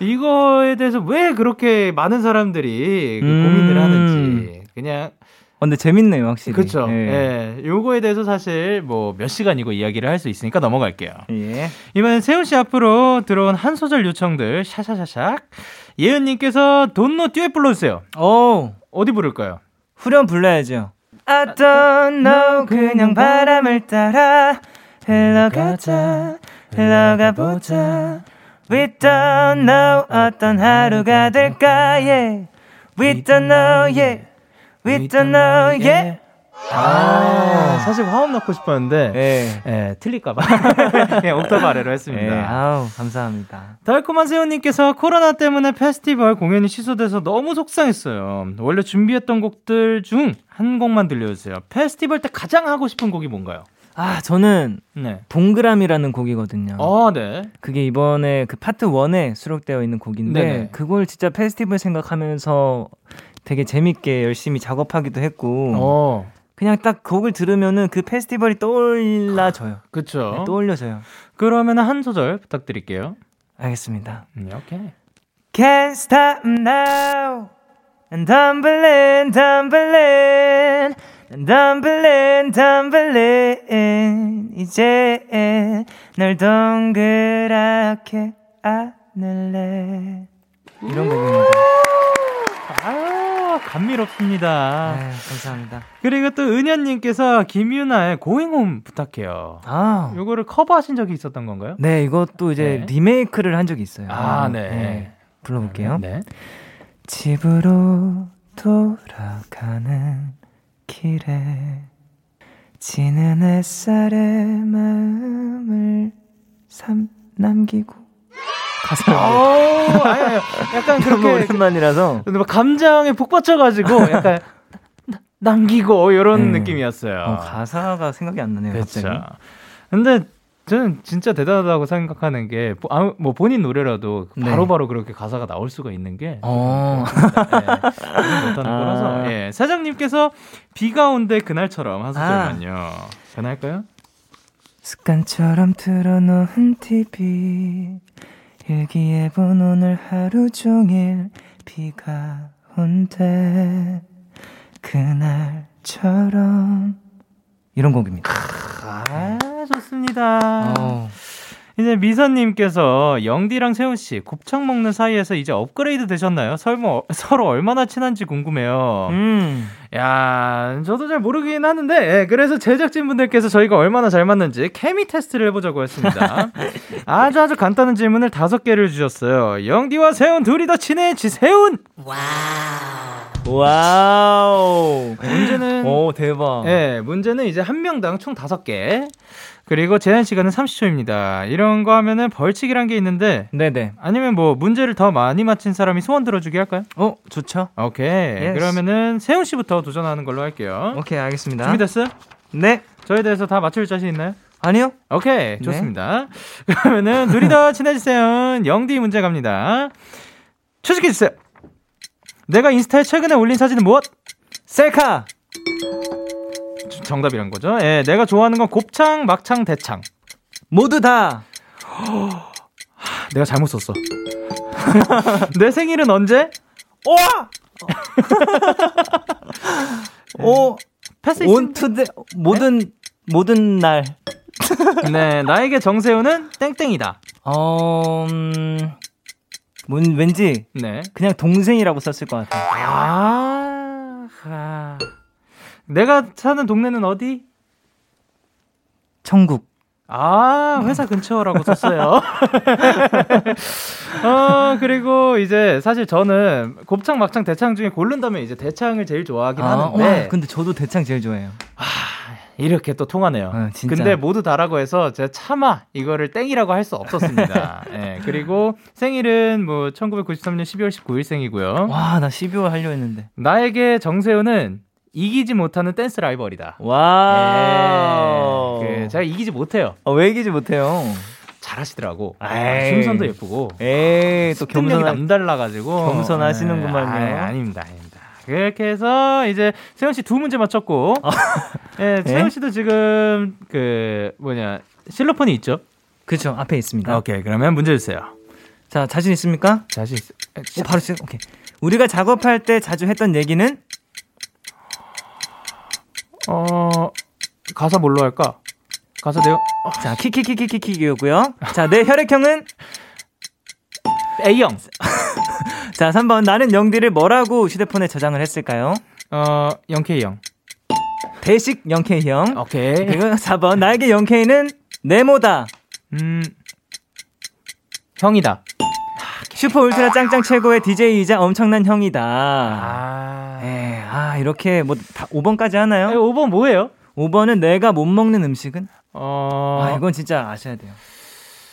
이거에 대해서 왜 그렇게 많은 사람들이 그 음. 고민을 하는지. 그냥. 어, 근데 재밌네요, 확실히. 그쵸. 예. 예. 요거에 대해서 사실 뭐 몇 시간이고 이야기를 할 수 있으니까 넘어갈게요. 예. 이번엔 세훈 씨 앞으로 들어온 한 소절 요청들 샤샤샤샥. 예은 님께서 돈노 듀엣 불러 주세요. 오. 어디 부를까요? 후렴 불러야죠. I don't know 그냥 바람을 따라 흘러가자 흘러가 보자 We don't know 어떤 하루가 될까 yeah We don't know yeah We don't know yeah 아, 사실 화음 넣고 싶었는데, 예, 예 틀릴까봐. 예, 옥타브 아래로 했습니다. 예, 아우, 감사합니다. 달콤한 세훈님께서 코로나 때문에 페스티벌 공연이 취소돼서 너무 속상했어요. 원래 준비했던 곡들 중 한 곡만 들려주세요. 페스티벌 때 가장 하고 싶은 곡이 뭔가요? 아, 저는 네. 동그라미라는 곡이거든요. 아, 네. 그게 이번에 그 파트 1에 수록되어 있는 곡인데 네네. 그걸 진짜 페스티벌 생각하면서 되게 재밌게 열심히 작업하기도 했고 어. 그냥 딱 곡을 들으면은 그 페스티벌이 떠올라져요. 그렇죠. 네, 떠올려져요. 그러면 한 소절 부탁드릴게요. 알겠습니다. 음, 오케이. Can't stop now. And tumbling, tumbling, tumbling, tumbling. 이제 널 동그랗게 안을래. 이런 곡입니다. 감미롭습니다. 네, 감사합니다. 그리고 또 은현님께서 김유나의 고잉홈 부탁해요. 아, 요거를 커버하신 적이 있었던 건가요? 네, 이것도 이제 네. 리메이크를 한 적이 있어요. 아, 네. 네. 불러볼게요. 네. 집으로 돌아가는 길에 지는 햇살에 마음을 삼, 남기고 가사를. 어, 아니, 약간 그렇게 오랜만이라서. 근데 막 감정에 북 받쳐가지고 약간 남기고 이런 네. 느낌이었어요. 어, 가사가 생각이 안 나네요. 그렇죠. 근데 저는 진짜 대단하다고 생각하는 게, 아, 뭐 본인 노래라도 네. 바로바로 네. 바로 그렇게 가사가 나올 수가 있는 게. 어. 네, 못하는 아. 거라서. 예. 사장님께서 비가 온대 그날처럼 하소절만요. 아. 전화할까요? 습관처럼 틀어놓은 TV. 일기예본 오늘 하루 종일 비가 온대. 그날처럼. 이런 곡입니다. 아. 좋습니다. 어. 이제 미선님께서 영디랑 세훈 씨 곱창 먹는 사이에서 이제 업그레이드 되셨나요? 설마 서로 얼마나 친한지 궁금해요. 음. 야, 저도 잘 모르긴 하는데, 예, 그래서 제작진 분들께서 저희가 얼마나 잘 맞는지 케미 테스트를 해보자고 했습니다. 아주 아주 간단한 질문을 다섯 개를 주셨어요. 영디와 세운 둘이 더 친해지세운! Wow. Wow. 문제는. 오, 대박. 예, 문제는 이제 한 명당 총 다섯 개. 그리고 제한 시간은 30초입니다. 이런 거 하면은 벌칙이란 게 있는데 네네. 아니면 뭐 문제를 더 많이 맞힌 사람이 소원 들어주기 할까요? 어, 좋죠. 오케이. yes. 그러면은 세운 씨부터 도전하는 걸로 할게요. 오케이, 알겠습니다. 준비됐어요? 네. 저에 대해서 다 맞출 자신 있나요? 아니요. 오케이, 네. 좋습니다. 네. 그러면은 둘이 더 친해지세요. 영디 문제 갑니다. 추측해 주세요. 내가 인스타에 최근에 올린 사진은 무엇? 셀카. 정답이란 거죠. 예, 내가 좋아하는 건 곱창, 막창, 대창. 모두 다. 내가 잘못 썼어. 내 생일은 언제? 와! 오, 패스 온투데 모든 네? 모든 날. 네, 나에게 정세훈은 땡땡이다. 어, 음, 뭔 왠지 네. 그냥 동생이라고 썼을 것 같아요. 아, 아. 내가 사는 동네는 어디? 천국. 아, 회사 근처라고 썼어요. 어, 그리고 이제 사실 저는 곱창, 막창, 대창 중에 고른다면 이제 대창을 제일 좋아하긴 아, 하는데. 와, 근데 저도 대창 제일 좋아해요. 아, 이렇게 또 통하네요. 어, 근데 모두 다라고 해서 제가 차마 이거를 땡이라고 할 수 없었습니다. 예, 그리고 생일은 뭐 1993년 12월 19일생이고요. 와, 나 12월 하려 했는데. 나에게 정세훈은 이기지 못하는 댄스 라이벌이다. 와. 예, 그 제가 이기지 못해요. 어, 왜 이기지 못해요? 잘하시더라고. 예쁘고. 에이, 또 겸손 남달라가지고. 겸손하시는구만요. 아, 아닙니다, 아닙니다. 그렇게 해서 이제 세현 씨 두 문제 맞췄고. 어. 예, 세현 씨도 지금 그 뭐냐 실로폰이 있죠? 그렇죠. 앞에 있습니다. 오케이, 그러면 문제 주세요. 자, 자신 있습니까? 자신 있. 어, 바로 시 오케이. 우리가 작업할 때 자주 했던 얘기는 어, 가사 뭘로 할까? 가사 내용. 자, 키키키키키키고요. 자, 내 혈액형은 A형. 자, 3번. 나는 영디를 뭐라고 휴대폰에 저장을 했을까요? 어, 0K형. 대식 0K형. 오케이. 그리고 4번. 나에게 0K는 네모다. 음, 형이다. 슈퍼 울트라 짱짱 최고의 DJ이자 엄청난 형이다. 아, 에, 예, 아 이렇게 뭐 다 5번까지 하나요? 네, 5번 뭐예요? 5번은 내가 못 먹는 음식은? 어, 아 이건 진짜 아셔야 돼요.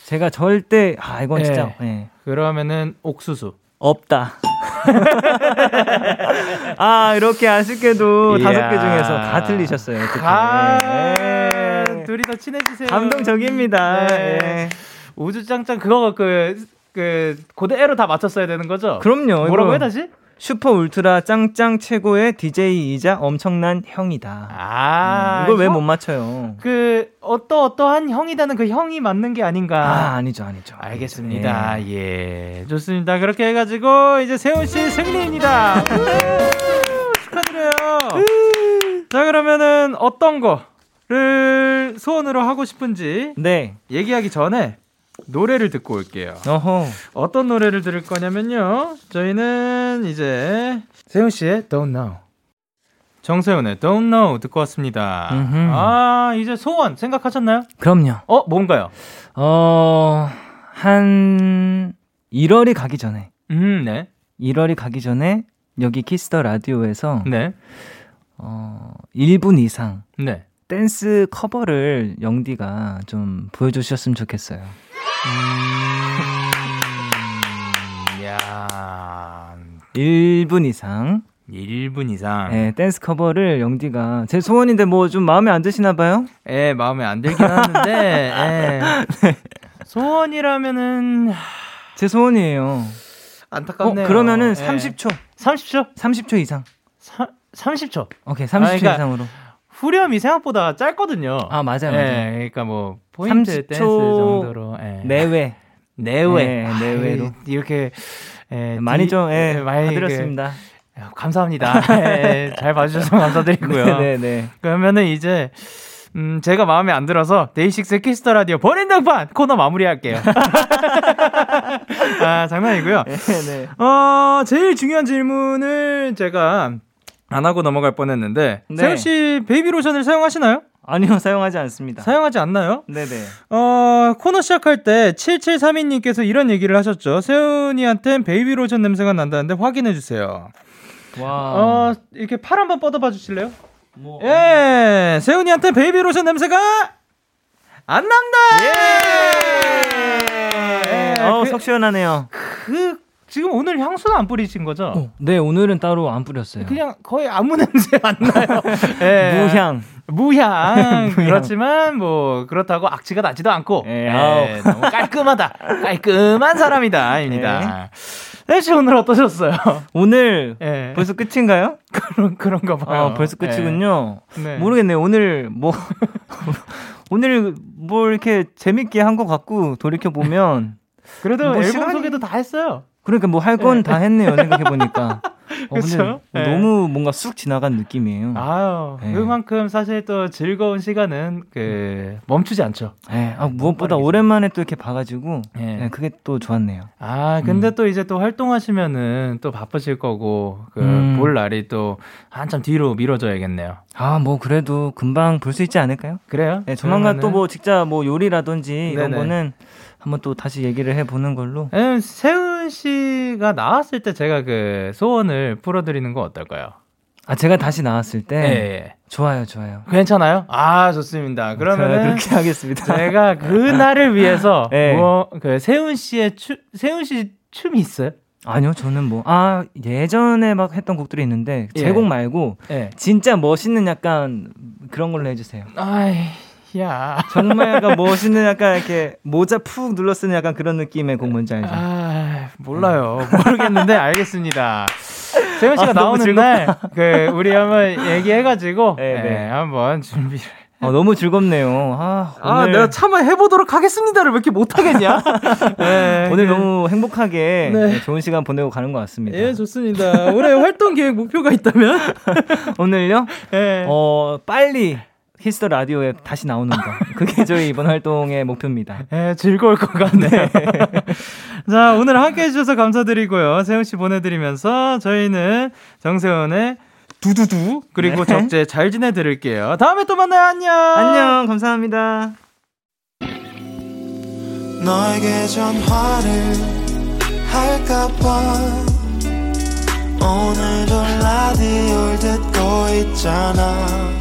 제가 절대 아 이건 네. 진짜. 네. 그러면은 옥수수. 없다. 아 이렇게 아쉽게도 다섯 개 중에서 다 틀리셨어요. 아, 네. 둘이 더 친해지세요. 감동적입니다. 네. 네. 우주짱짱 그거 그 그 고대로 다 맞췄어야 되는 거죠? 그럼요. 뭐라고 해 다시? 슈퍼 울트라 짱짱 최고의 DJ이자 엄청난 형이다. 아, 음, 이걸 왜 못 맞춰요? 그 어떠 어떠한 형이다는 그 형이 맞는 게 아닌가? 아, 아니죠, 아니죠. 알겠습니다. 네. 예, 좋습니다. 그렇게 해 가지고 이제 세훈 씨 승리입니다. 축하드려요. 자, 그러면은 어떤 거를 소원으로 하고 싶은지 네 얘기하기 전에 노래를 듣고 올게요. 어허. 어떤 노래를 들을 거냐면요. 저희는 이제 세훈 씨의 Don't Know. 정세운의 Don't Know 듣고 왔습니다. 음흠. 아, 이제 소원 생각하셨나요? 그럼요. 어, 뭔가요? 어, 한 1월이 가기 전에. 음, 네. 1월이 가기 전에 여기 Kiss the Radio에서 네. 어, 1분 이상 네. 댄스 커버를 영디가 좀 보여주셨으면 좋겠어요. 음... 야 1분 이상. 1분 이상. 네, 댄스 커버를 영디가 제 소원인데 뭐 좀 마음에 안 드시나 봐요? 예, 마음에 안 들긴 하는데. 예. 네. 소원이라면은 제 소원이에요. 안타깝네요. 어, 그러면은 30초. 30초. 30초 이상. 사, 30초. 오케이, 30초 아, 그러니까 이상으로. 후렴이 생각보다 짧거든요. 아, 맞아요, 맞아요. 예, 그러니까 뭐 포인트 댄스 정도로 예. 내외. 내외. 네, 내외로. 아, 이렇게 예, 많이 좀 예, 많이 드렸습니다. 감사합니다. 예, 잘 봐주셔서 감사드리고요. 네, 네. 그러면은 이제 음, 제가 마음에 안 들어서 DAY6 Kiss the Radio 본인 등판 코너 마무리할게요. 아, 장난이고요. 네, 네. 어, 제일 중요한 질문을 제가 안 하고 넘어갈 뻔했는데 네. 세운 씨 베이비 로션을 사용하시나요? 아니요, 사용하지 않습니다. 사용하지 않나요? 네네. 어, 코너 시작할 때 7732님께서 이런 얘기를 하셨죠. 세운이한텐 베이비 로션 냄새가 난다는데 확인해주세요. 와. 어, 이렇게 팔 한번 뻗어봐 주실래요? 뭐, 예, 세운이한테 베이비 로션 냄새가 안 난다! 예! 예. 어, 그, 속 시원하네요. 그, 지금 오늘 향수는 안 뿌리신 거죠? 어, 네, 오늘은 따로 안 뿌렸어요. 그냥 거의 아무 냄새 안 나요. 예. 무향. 무향. 그렇지만 뭐 그렇다고 악취가 나지도 않고 예, 예, 너무 깔끔하다. 깔끔한 사람이다입니다. 네. 씨 오늘 어떠셨어요? 오늘 예. 벌써 끝인가요? 그런 그런가 봐요. 아, 벌써 끝이군요. 예. 네. 모르겠네요. 오늘 뭐 오늘 뭐 이렇게 재밌게 한 것 같고 돌이켜 보면 그래도 뭐 앨범 시간이... 소개도 다 했어요. 그러니까 뭐 할 건다 네. 했네요. 생각해 보니까. 어, 그렇죠. 네. 너무 뭔가 쑥 지나간 느낌이에요. 아유, 네. 그만큼 사실 또 즐거운 시간은 그 멈추지 않죠. 네. 아, 무엇보다 오랜만에 또 이렇게 봐가지고 네. 네. 그게 또 좋았네요. 아, 근데 음. 또 이제 또 활동하시면은 또 바쁘실 거고 그볼 음. 날이 또 한참 뒤로 미뤄져야겠네요. 아, 뭐 그래도 금방 볼 수 있지 않을까요? 그래요? 네, 조만간 또뭐 직접 뭐 요리라든지 이런 네네. 거는 한번 또 다시 얘기를 해보는 걸로. 에, 세훈 씨가 나왔을 때 제가 그 소원을 풀어드리는 거 어떨까요? 아 제가 다시 나왔을 때 네. 좋아요 좋아요 괜찮아요 아 좋습니다 그러면 그렇게 하겠습니다 제가 그 날을 위해서 네. 뭐그 세훈 씨의 추 세훈 씨 춤이 있어요? 아니요 저는 뭐 아 예전에 막 했던 곡들이 있는데 제곡 예. 말고 예. 진짜 멋있는 약간 그런 걸로 해주세요. 아이 야. 정말 약간 멋있는 약간 이렇게 모자 푹 눌러 쓰는 약간 그런 느낌의 곡 뭔지 알죠? 아, 몰라요. 모르겠는데 알겠습니다. 세훈 씨가 아, 나오는 날, 그, 우리 한번 얘기해가지고, 네, 네. 한번 준비를. 어, 너무 즐겁네요. 아, 아 오늘... 아, 내가 참아 해보도록 하겠습니다를 왜 이렇게 못하겠냐? 네, 오늘 그... 너무 행복하게 네. 좋은 시간 보내고 가는 것 같습니다. 예, 좋습니다. 올해 활동 계획 목표가 있다면? 오늘요? 네. 어, 빨리 히스터 라디오에 다시 나오는 거. 그게 저희 이번 활동의 목표입니다. 예, 즐거울 것 같네요. 네. 자, 오늘 함께 해주셔서 감사드리고요. 세훈씨 보내드리면서 저희는 정세훈의 두두두 그리고 네. 적재 잘 지내드릴게요. 다음에 또 만나요. 안녕. 안녕. 감사합니다. 너에게 전화를 할까봐 오늘도 라디오를 듣고 있잖아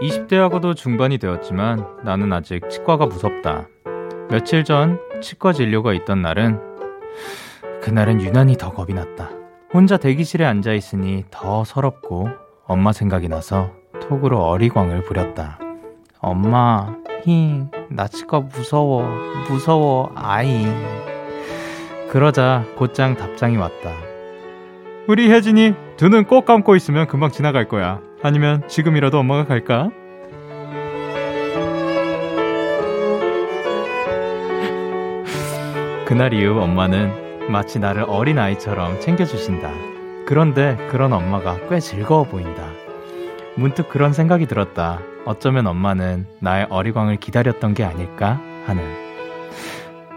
20대하고도 중반이 되었지만 나는 아직 치과가 무섭다. 며칠 전 치과 진료가 있던 날은 그날은 유난히 더 겁이 났다. 혼자 대기실에 앉아 있으니 더 서럽고 엄마 생각이 나서 톡으로 어리광을 부렸다. 엄마, 힝, 나 치과 무서워, 무서워, 아이. 그러자 곧장 답장이 왔다. 우리 혜진이 두 눈 꼭 감고 있으면 금방 지나갈 거야. 아니면 지금이라도 엄마가 갈까? 그날 이후 엄마는 마치 나를 어린 아이처럼 챙겨주신다. 그런데 그런 엄마가 꽤 즐거워 보인다. 문득 그런 생각이 들었다. 어쩌면 엄마는 나의 어리광을 기다렸던 게 아닐까 하는.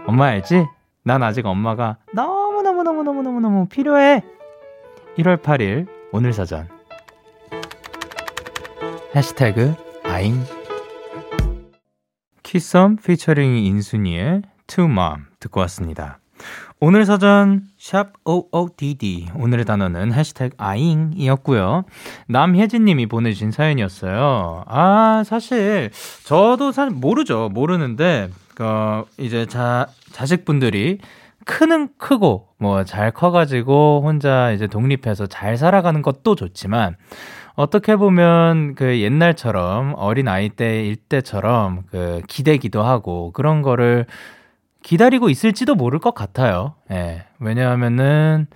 엄마 알지? 난 아직 엄마가 너무너무너무너무너무너무 필요해. 1월 8일 오늘 사전 해시태그 아잉 키썸 피처링 인순이의 To Mom 듣고 왔습니다. 오늘 사전 샵 OODD 오늘의 단어는 해시태그 아잉이었고요. 남혜진 님이 보내주신 사연이었어요. 아 사실 저도 사실 모르죠. 모르는데 어, 이제 자 자식분들이 크는 크고 뭐 잘 커가지고 혼자 이제 독립해서 잘 살아가는 것도 좋지만 어떻게 보면 그 옛날처럼 어린 아이 때일 때처럼 그 기대기도 하고 그런 거를 기다리고 있을지도 모를 것 같아요. 예. 왜냐하면은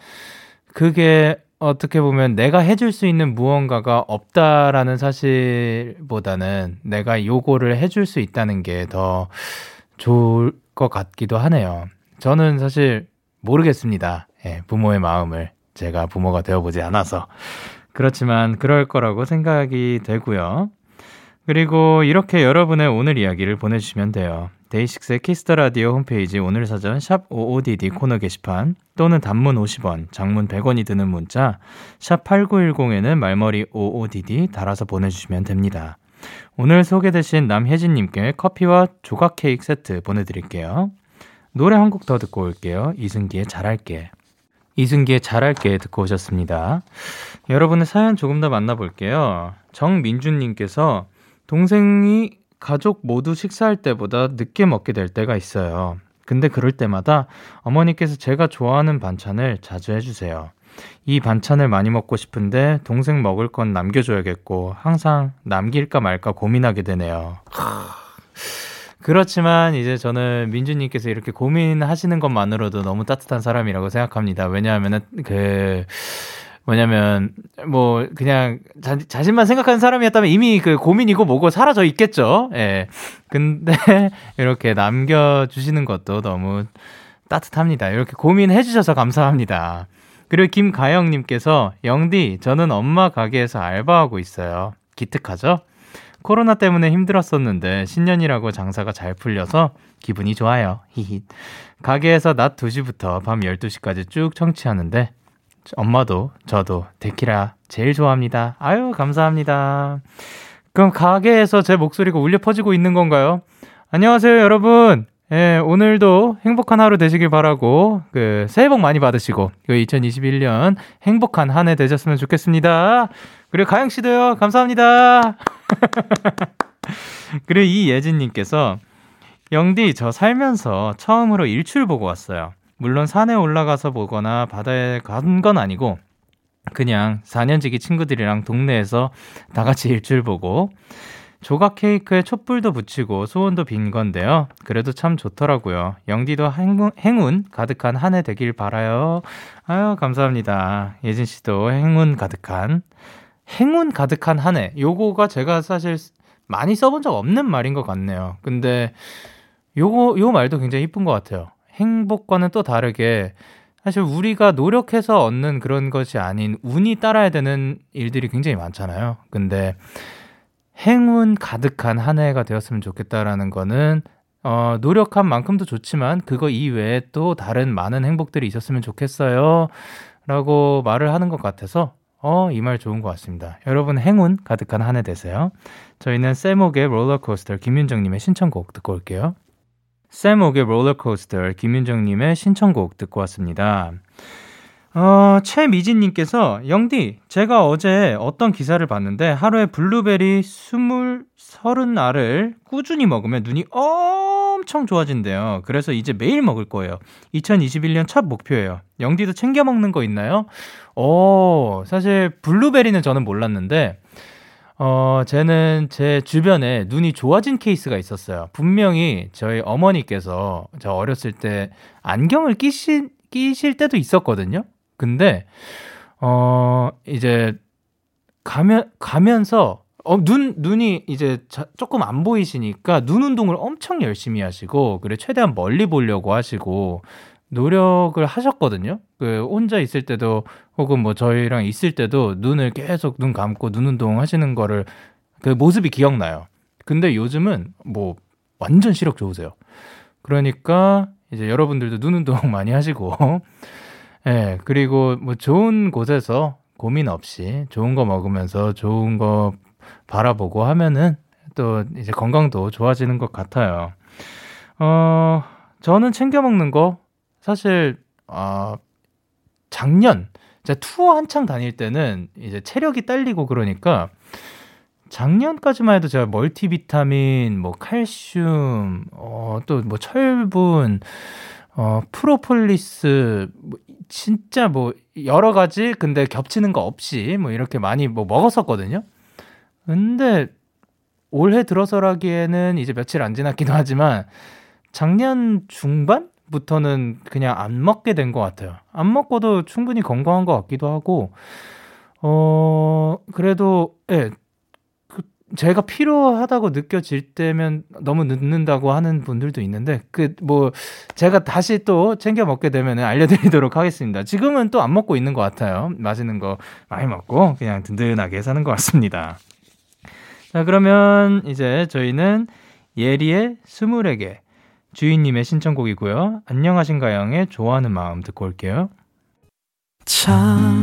그게 어떻게 보면 내가 해줄 수 있는 무언가가 없다라는 사실보다는 내가 요거를 해줄 수 있다는 게 더 좋을 것 같기도 하네요. 저는 사실 모르겠습니다. 예, 부모의 마음을 제가 부모가 되어보지 않아서. 그렇지만 그럴 거라고 생각이 되고요. 그리고 이렇게 여러분의 오늘 이야기를 보내주시면 돼요. DAY6의 Kiss the Radio 홈페이지 오늘 사전 샵 55DD 코너 게시판 또는 단문 50원, 장문 100원이 드는 문자 샵 8910에는 말머리 55DD 달아서 보내주시면 됩니다. 오늘 소개되신 남혜진님께 커피와 조각 케이크 세트 보내드릴게요. 노래 한 곡 더 듣고 올게요. 이승기의 잘할게. 이승기의 잘할게 듣고 오셨습니다. 여러분의 사연 조금 더 만나볼게요. 정민준님께서 동생이 가족 모두 식사할 때보다 늦게 먹게 될 때가 있어요. 근데 그럴 때마다 어머니께서 제가 좋아하는 반찬을 자주 해주세요. 이 반찬을 많이 먹고 싶은데 동생 먹을 건 남겨줘야겠고 항상 남길까 말까 고민하게 되네요. 그렇지만 이제 저는 민주님께서 이렇게 고민하시는 것만으로도 너무 따뜻한 사람이라고 생각합니다. 왜냐하면은 그 뭐냐면 뭐 그냥 자, 자신만 생각하는 사람이었다면 이미 그 고민이고 뭐고 사라져 있겠죠. 예. 근데 이렇게 남겨 주시는 것도 너무 따뜻합니다. 이렇게 고민해 주셔서 감사합니다. 그리고 김가영 님께서 영디 저는 엄마 가게에서 알바하고 있어요. 기특하죠? 코로나 때문에 힘들었었는데 신년이라고 장사가 잘 풀려서 기분이 좋아요. 히히. 가게에서 낮 2시부터 밤 12시까지 쭉 청취하는데 엄마도 저도 데키라 제일 좋아합니다. 아유, 감사합니다. 그럼 가게에서 제 목소리가 울려 퍼지고 있는 건가요? 안녕하세요, 여러분. 예, 오늘도 행복한 하루 되시길 바라고, 그, 새해 복 많이 받으시고, 그 2021년 행복한 한 해 되셨으면 좋겠습니다. 그리고 가영씨도요, 감사합니다. 그리고 이예진님께서, 영디, 저 살면서 처음으로 일출 보고 왔어요. 물론 산에 올라가서 보거나 바다에 간 건 아니고 그냥 4년지기 친구들이랑 동네에서 다 같이 일출 보고 조각 케이크에 촛불도 붙이고 소원도 빈 건데요. 그래도 참 좋더라고요. 영디도 행운, 행운 가득한 한 해 되길 바라요. 아유, 감사합니다. 예진 씨도 행운 가득한, 행운 가득한 한 해. 요거가 제가 사실 많이 써본 적 없는 말인 것 같네요. 근데 요거, 요 말도 굉장히 이쁜 것 같아요. 행복과는 또 다르게 사실 우리가 노력해서 얻는 그런 것이 아닌 운이 따라야 되는 일들이 굉장히 많잖아요. 근데 행운 가득한 한 해가 되었으면 좋겠다라는 거는 어, 노력한 만큼도 좋지만 그거 이외에 또 다른 많은 행복들이 있었으면 좋겠어요. 라고 말을 하는 것 같아서 어, 이 말 좋은 것 같습니다. 여러분 행운 가득한 한 해 되세요. 저희는 세목의 롤러코스터 김윤정님의 신청곡 듣고 올게요. 샘옥의 롤러코스터 김윤정님의 신청곡 듣고 왔습니다. 어, 최미진님께서 영디 제가 어제 어떤 기사를 봤는데 하루에 블루베리 20, 30알을 꾸준히 먹으면 눈이 엄청 좋아진대요. 그래서 이제 매일 먹을 거예요. 2021년 첫 목표예요. 영디도 챙겨 먹는 거 있나요? 어, 사실 블루베리는 저는 몰랐는데 어, 쟤는 제 주변에 눈이 좋아진 케이스가 있었어요. 분명히 저희 어머니께서 저 어렸을 때 안경을 끼신, 끼실 때도 있었거든요. 근데, 어, 이제, 가면, 가면서, 어, 눈, 눈이 이제 자, 조금 안 보이시니까 눈 운동을 엄청 열심히 하시고, 그래, 최대한 멀리 보려고 하시고, 노력을 하셨거든요. 그 혼자 있을 때도 혹은 뭐 저희랑 있을 때도 눈을 계속 눈 감고 눈 운동 하시는 거를 그 모습이 기억나요. 근데 요즘은 뭐 완전 시력 좋으세요. 그러니까 이제 여러분들도 눈 운동 많이 하시고 예, 그리고 뭐 좋은 곳에서 고민 없이 좋은 거 먹으면서 좋은 거 바라보고 하면은 또 이제 건강도 좋아지는 것 같아요. 어, 저는 챙겨 먹는 거 사실 아 작년 제가 투어 한창 다닐 때는 이제 체력이 딸리고 그러니까 작년까지만 해도 제가 멀티비타민, 뭐 칼슘, 어, 또 뭐 철분, 어, 프로폴리스, 뭐 진짜 뭐 여러 가지 근데 겹치는 거 없이 뭐 이렇게 많이 뭐 먹었었거든요. 근데 올해 들어서라기에는 이제 며칠 안 지났기도 하지만 작년 중반부터는 그냥 안 먹게 된 것 같아요. 안 먹고도 충분히 건강한 것 같기도 하고, 어, 그래도, 예, 제가 필요하다고 느껴질 때면 너무 늦는다고 하는 분들도 있는데 그 뭐 제가 다시 또 챙겨 먹게 되면 알려드리도록 하겠습니다. 지금은 또 안 먹고 있는 것 같아요. 맛있는 거 많이 먹고 그냥 든든하게 사는 것 같습니다. 자 그러면 이제 저희는 예리의 스물에게 주인님의 신청곡이고요. 안녕하신가영의 좋아하는 마음 듣고 올게요. 참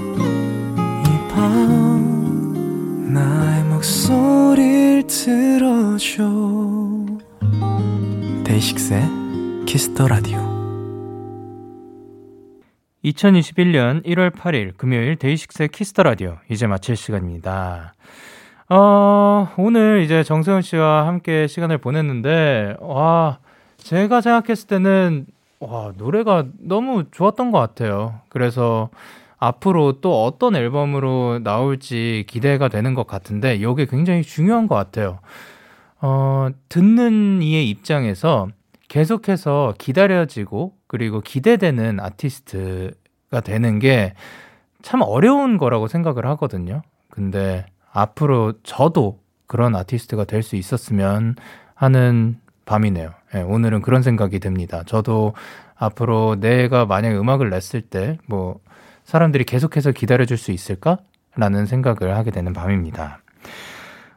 나의 목소리를 들어줘 DAY6의 Kiss the Radio 2021년 1월 8일 금요일 DAY6의 Kiss the Radio 이제 마칠 시간입니다. 어, 오늘 이제 정세운 씨와 함께 시간을 보냈는데 와, 제가 생각했을 때는 와, 노래가 너무 좋았던 것 같아요. 그래서 앞으로 또 어떤 앨범으로 나올지 기대가 되는 것 같은데 이게 굉장히 중요한 것 같아요. 어, 듣는 이의 입장에서 계속해서 기다려지고 그리고 기대되는 아티스트가 되는 게 참 어려운 거라고 생각을 하거든요. 근데 앞으로 저도 그런 아티스트가 될 수 있었으면 하는 밤이네요. 네, 오늘은 그런 생각이 듭니다. 저도 앞으로 내가 만약에 음악을 냈을 때 뭐 사람들이 계속해서 기다려줄 수 있을까 라는 생각을 하게 되는 밤입니다.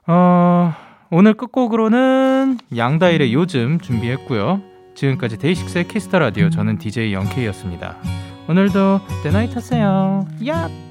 어, 오늘 끝곡으로는 양다일의 요즘 준비했고요. 지금까지 DAY6의 Kiss the Radio 저는 DJ Young K였습니다. 오늘도 데나잇 하세요. 야!